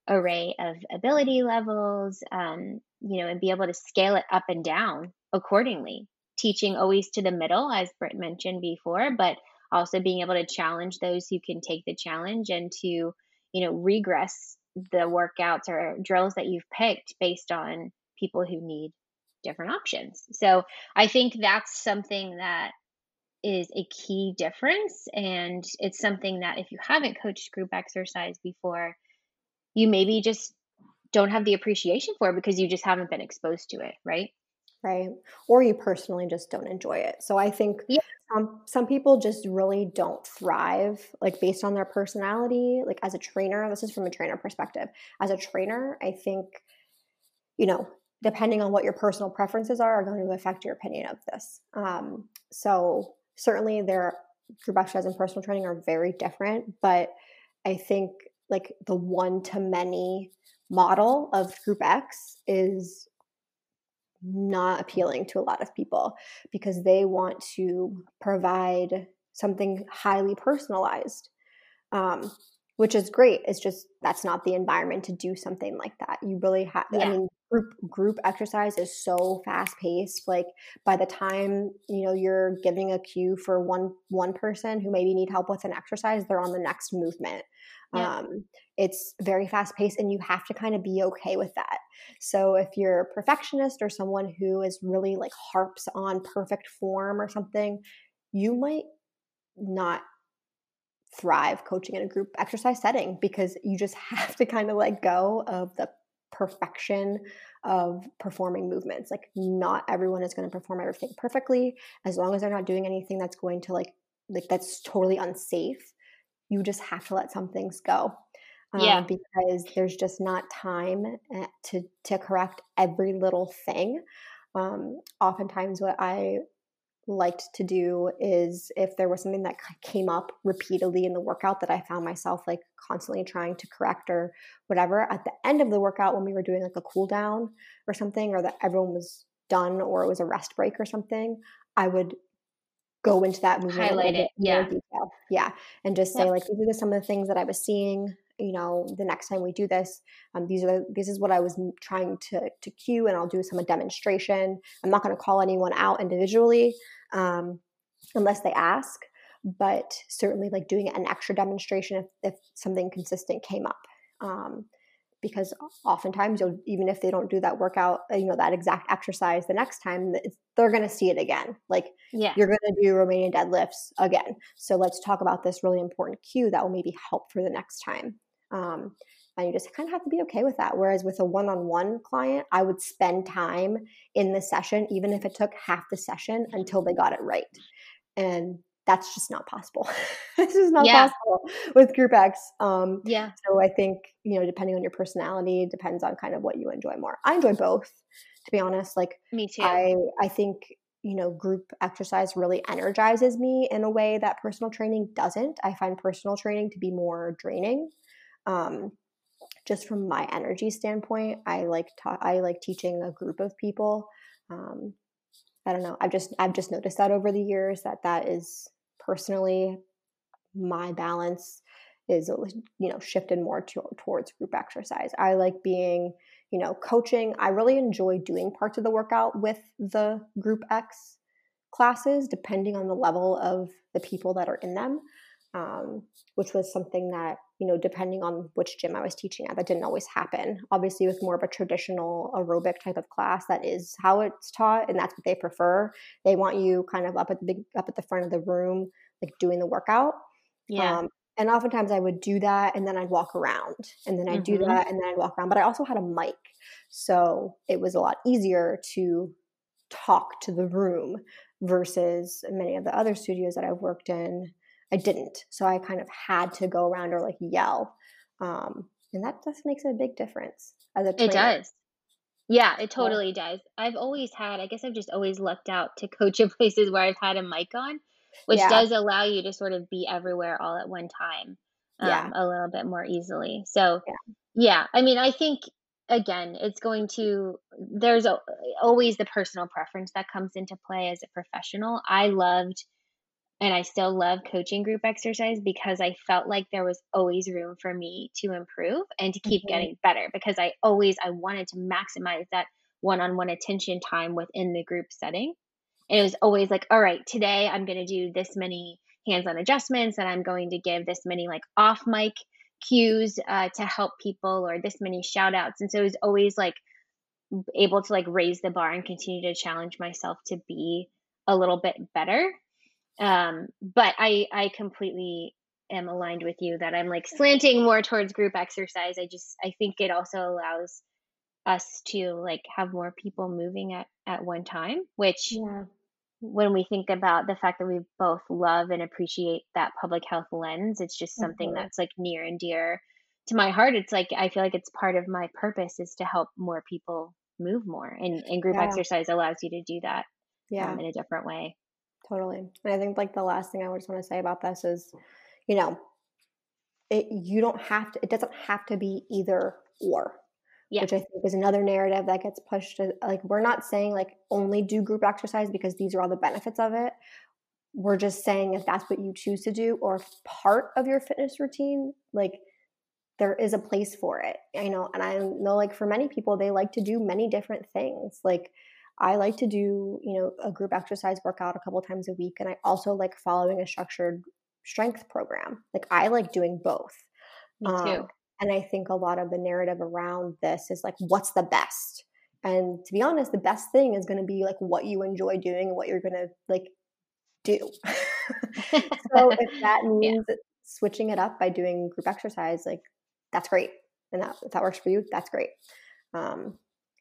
[SPEAKER 2] array of ability levels, um, you know, and be able to scale it up and down accordingly. Teaching always to the middle, as Britt mentioned before, but also being able to challenge those who can take the challenge and to, you know, regress the workouts or drills that you've picked based on people who need different options. So I think that's something that is a key difference. And it's something that if you haven't coached group exercise before, you maybe just don't have the appreciation for because you just haven't been exposed to it, right?
[SPEAKER 1] Right. Or you personally just don't enjoy it. So I think yeah. um, some people just really don't thrive, like based on their personality. Like as a trainer, this is from a trainer perspective. As a trainer, I think, you know, depending on what your personal preferences are, are going to affect your opinion of this. Um, so certainly, their group exercise and personal training are very different, but I think like the one to many model of group X is not appealing to a lot of people because they want to provide something highly personalized um, which is great it's just that's not the environment to do something like that you really have yeah. i mean group group exercise is so fast paced like by the time you know you're giving a cue for one one person who maybe need help with an exercise they're on the next movement yeah. um, it's very fast paced and you have to kind of be okay with that so if you're a perfectionist or someone who is really like harps on perfect form or something you might not thrive coaching in a group exercise setting because you just have to kind of let go of the perfection of performing movements. Like not everyone is going to perform everything perfectly as long as they're not doing anything that's going to like like that's totally unsafe. You just have to let some things go. Um, yeah. because there's just not time eh, to to correct every little thing. Um, oftentimes, what I liked to do is if there was something that came up repeatedly in the workout that I found myself like constantly trying to correct or whatever at the end of the workout when we were doing like a cool down or something or that everyone was done or it was a rest break or something, I would go into that movement
[SPEAKER 2] highlight it yeah
[SPEAKER 1] detail. yeah and just say yep. like these are some of the things that i was seeing you know the next time we do this um, these are the, this is what i was trying to to cue and i'll do some demonstration. I'm not going to call anyone out individually um, unless they ask but certainly like doing an extra demonstration if, if something consistent came up um, because oftentimes you'll even if they don't do that workout uh, you know that exact exercise the next time they're going to see it again. Like yeah. you're going to do romanian deadlifts again. So let's talk about this really important cue that will maybe help for the next time um, and you just kind of have to be okay with that. Whereas with a one on one client, I would spend time in the session, even if it took half the session until they got it right. And that's just not possible. this is not yeah. possible with Group X. Um, yeah. So I think, you know, depending on your personality, depends on kind of what you enjoy more. I enjoy both, to be honest. Like,
[SPEAKER 2] me too.
[SPEAKER 1] I, I think, you know, group exercise really energizes me in a way that personal training doesn't. I find personal training to be more draining um, just from my energy standpoint, I like ta- I like teaching a group of people. Um, I don't know. I've just I've just noticed that over the years that that is personally my balance is you know shifted more to, towards group exercise. I like being you know coaching. I really enjoy doing parts of the workout with the group X classes, depending on the level of the people that are in them um, which was something that you know depending on which gym i was teaching at that didn't always happen obviously with more of a traditional aerobic type of class that is how it's taught and that's what they prefer they want you kind of up at the big up at the front of the room like doing the workout
[SPEAKER 2] yeah um,
[SPEAKER 1] and oftentimes I would do that and then I'd walk around and then I'd mm-hmm. do that and then I'd walk around. But I also had a mic. So it was a lot easier to talk to the room versus many of the other studios that I've worked in. I didn't. So I kind of had to go around or like yell. Um, and that just makes a big difference as a trainer.
[SPEAKER 2] It does. Yeah, it totally yeah. does. I've always had, I guess I've just always lucked out to coach in places where I've had a mic on which yeah. does allow you to sort of be everywhere all at one time um, yeah. a little bit more easily. So, yeah. yeah, I mean, I think again, it's going to, there's a, always the personal preference that comes into play as a professional. I loved and I still love coaching group exercise because I felt like there was always room for me to improve and to keep mm-hmm. getting better because I always I wanted to maximize that one-on-one attention time within the group setting And it was always like, all right, today I'm going to do this many hands on adjustments and I'm going to give this many like off mic cues uh, to help people or this many shout outs. And so it was always like able to like raise the bar and continue to challenge myself to be a little bit better. Um, but I, I completely am aligned with you that I'm like slanting more towards group exercise. I just, I think it also allows us to like have more people moving at, at one time, which yeah when we think about the fact that we both love and appreciate that public health lens, it's just something mm-hmm. that's like near and dear to my heart. It's like I feel like it's part of my purpose is to help more people move more, and, and group yeah. exercise allows you to do that yeah. Um, in a different way.
[SPEAKER 1] Totally. And I think like the last thing I just want to say about this is, you know, it you don't have to. It doesn't have to be either or yeah. which I think is another narrative that gets pushed. Like, we're not saying like only do group exercise because these are all the benefits of it. We're just saying if that's what you choose to do or part of your fitness routine, like there is a place for it. I know, and I know like for many people, they like to do many different things. Like, I like to do, you know, a group exercise workout a couple times a week. And I also like following a structured strength program. Like I like doing both.
[SPEAKER 2] Me too. Um,
[SPEAKER 1] and I think a lot of the narrative around this is like, what's the best? And to be honest, the best thing is going to be like what you enjoy doing and what you're going to like do. so if that means yeah. switching it up by doing group exercise, like that's great. And that, if that works for you, that's great. Um,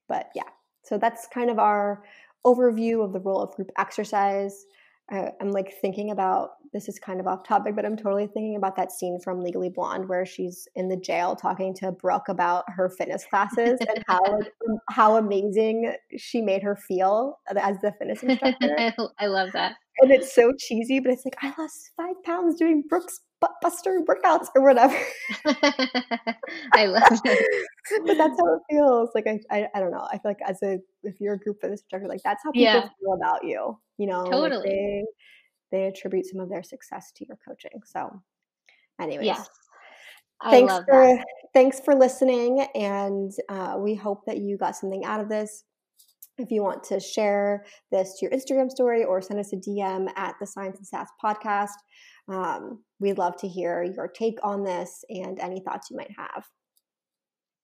[SPEAKER 1] but yeah, so that's kind of our overview of the role of group exercise. I, I'm like thinking about this is kind of off topic, but I'm totally thinking about that scene from Legally Blonde where she's in the jail talking to Brooke about her fitness classes and how um, how amazing she made her feel as the fitness instructor.
[SPEAKER 2] I love that.
[SPEAKER 1] And it's so cheesy, but it's like I lost five pounds doing Brooke's butt buster workouts or whatever.
[SPEAKER 2] I love it.
[SPEAKER 1] but that's how it feels. Like I, I, I don't know. I feel like as a if you're a group fitness instructor, like that's how people yeah. feel about you. You know,
[SPEAKER 2] totally.
[SPEAKER 1] Like they, they attribute some of their success to your coaching. So, anyways,
[SPEAKER 2] yes.
[SPEAKER 1] thanks for that. thanks for listening, and uh, we hope that you got something out of this. If you want to share this to your Instagram story or send us a DM at the Science and Sass podcast, um, we'd love to hear your take on this and any thoughts you might have.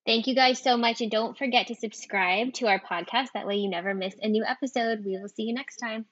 [SPEAKER 2] Thank you guys so much. And don't forget to subscribe to our podcast. That way you never miss a new episode. We will see you next time.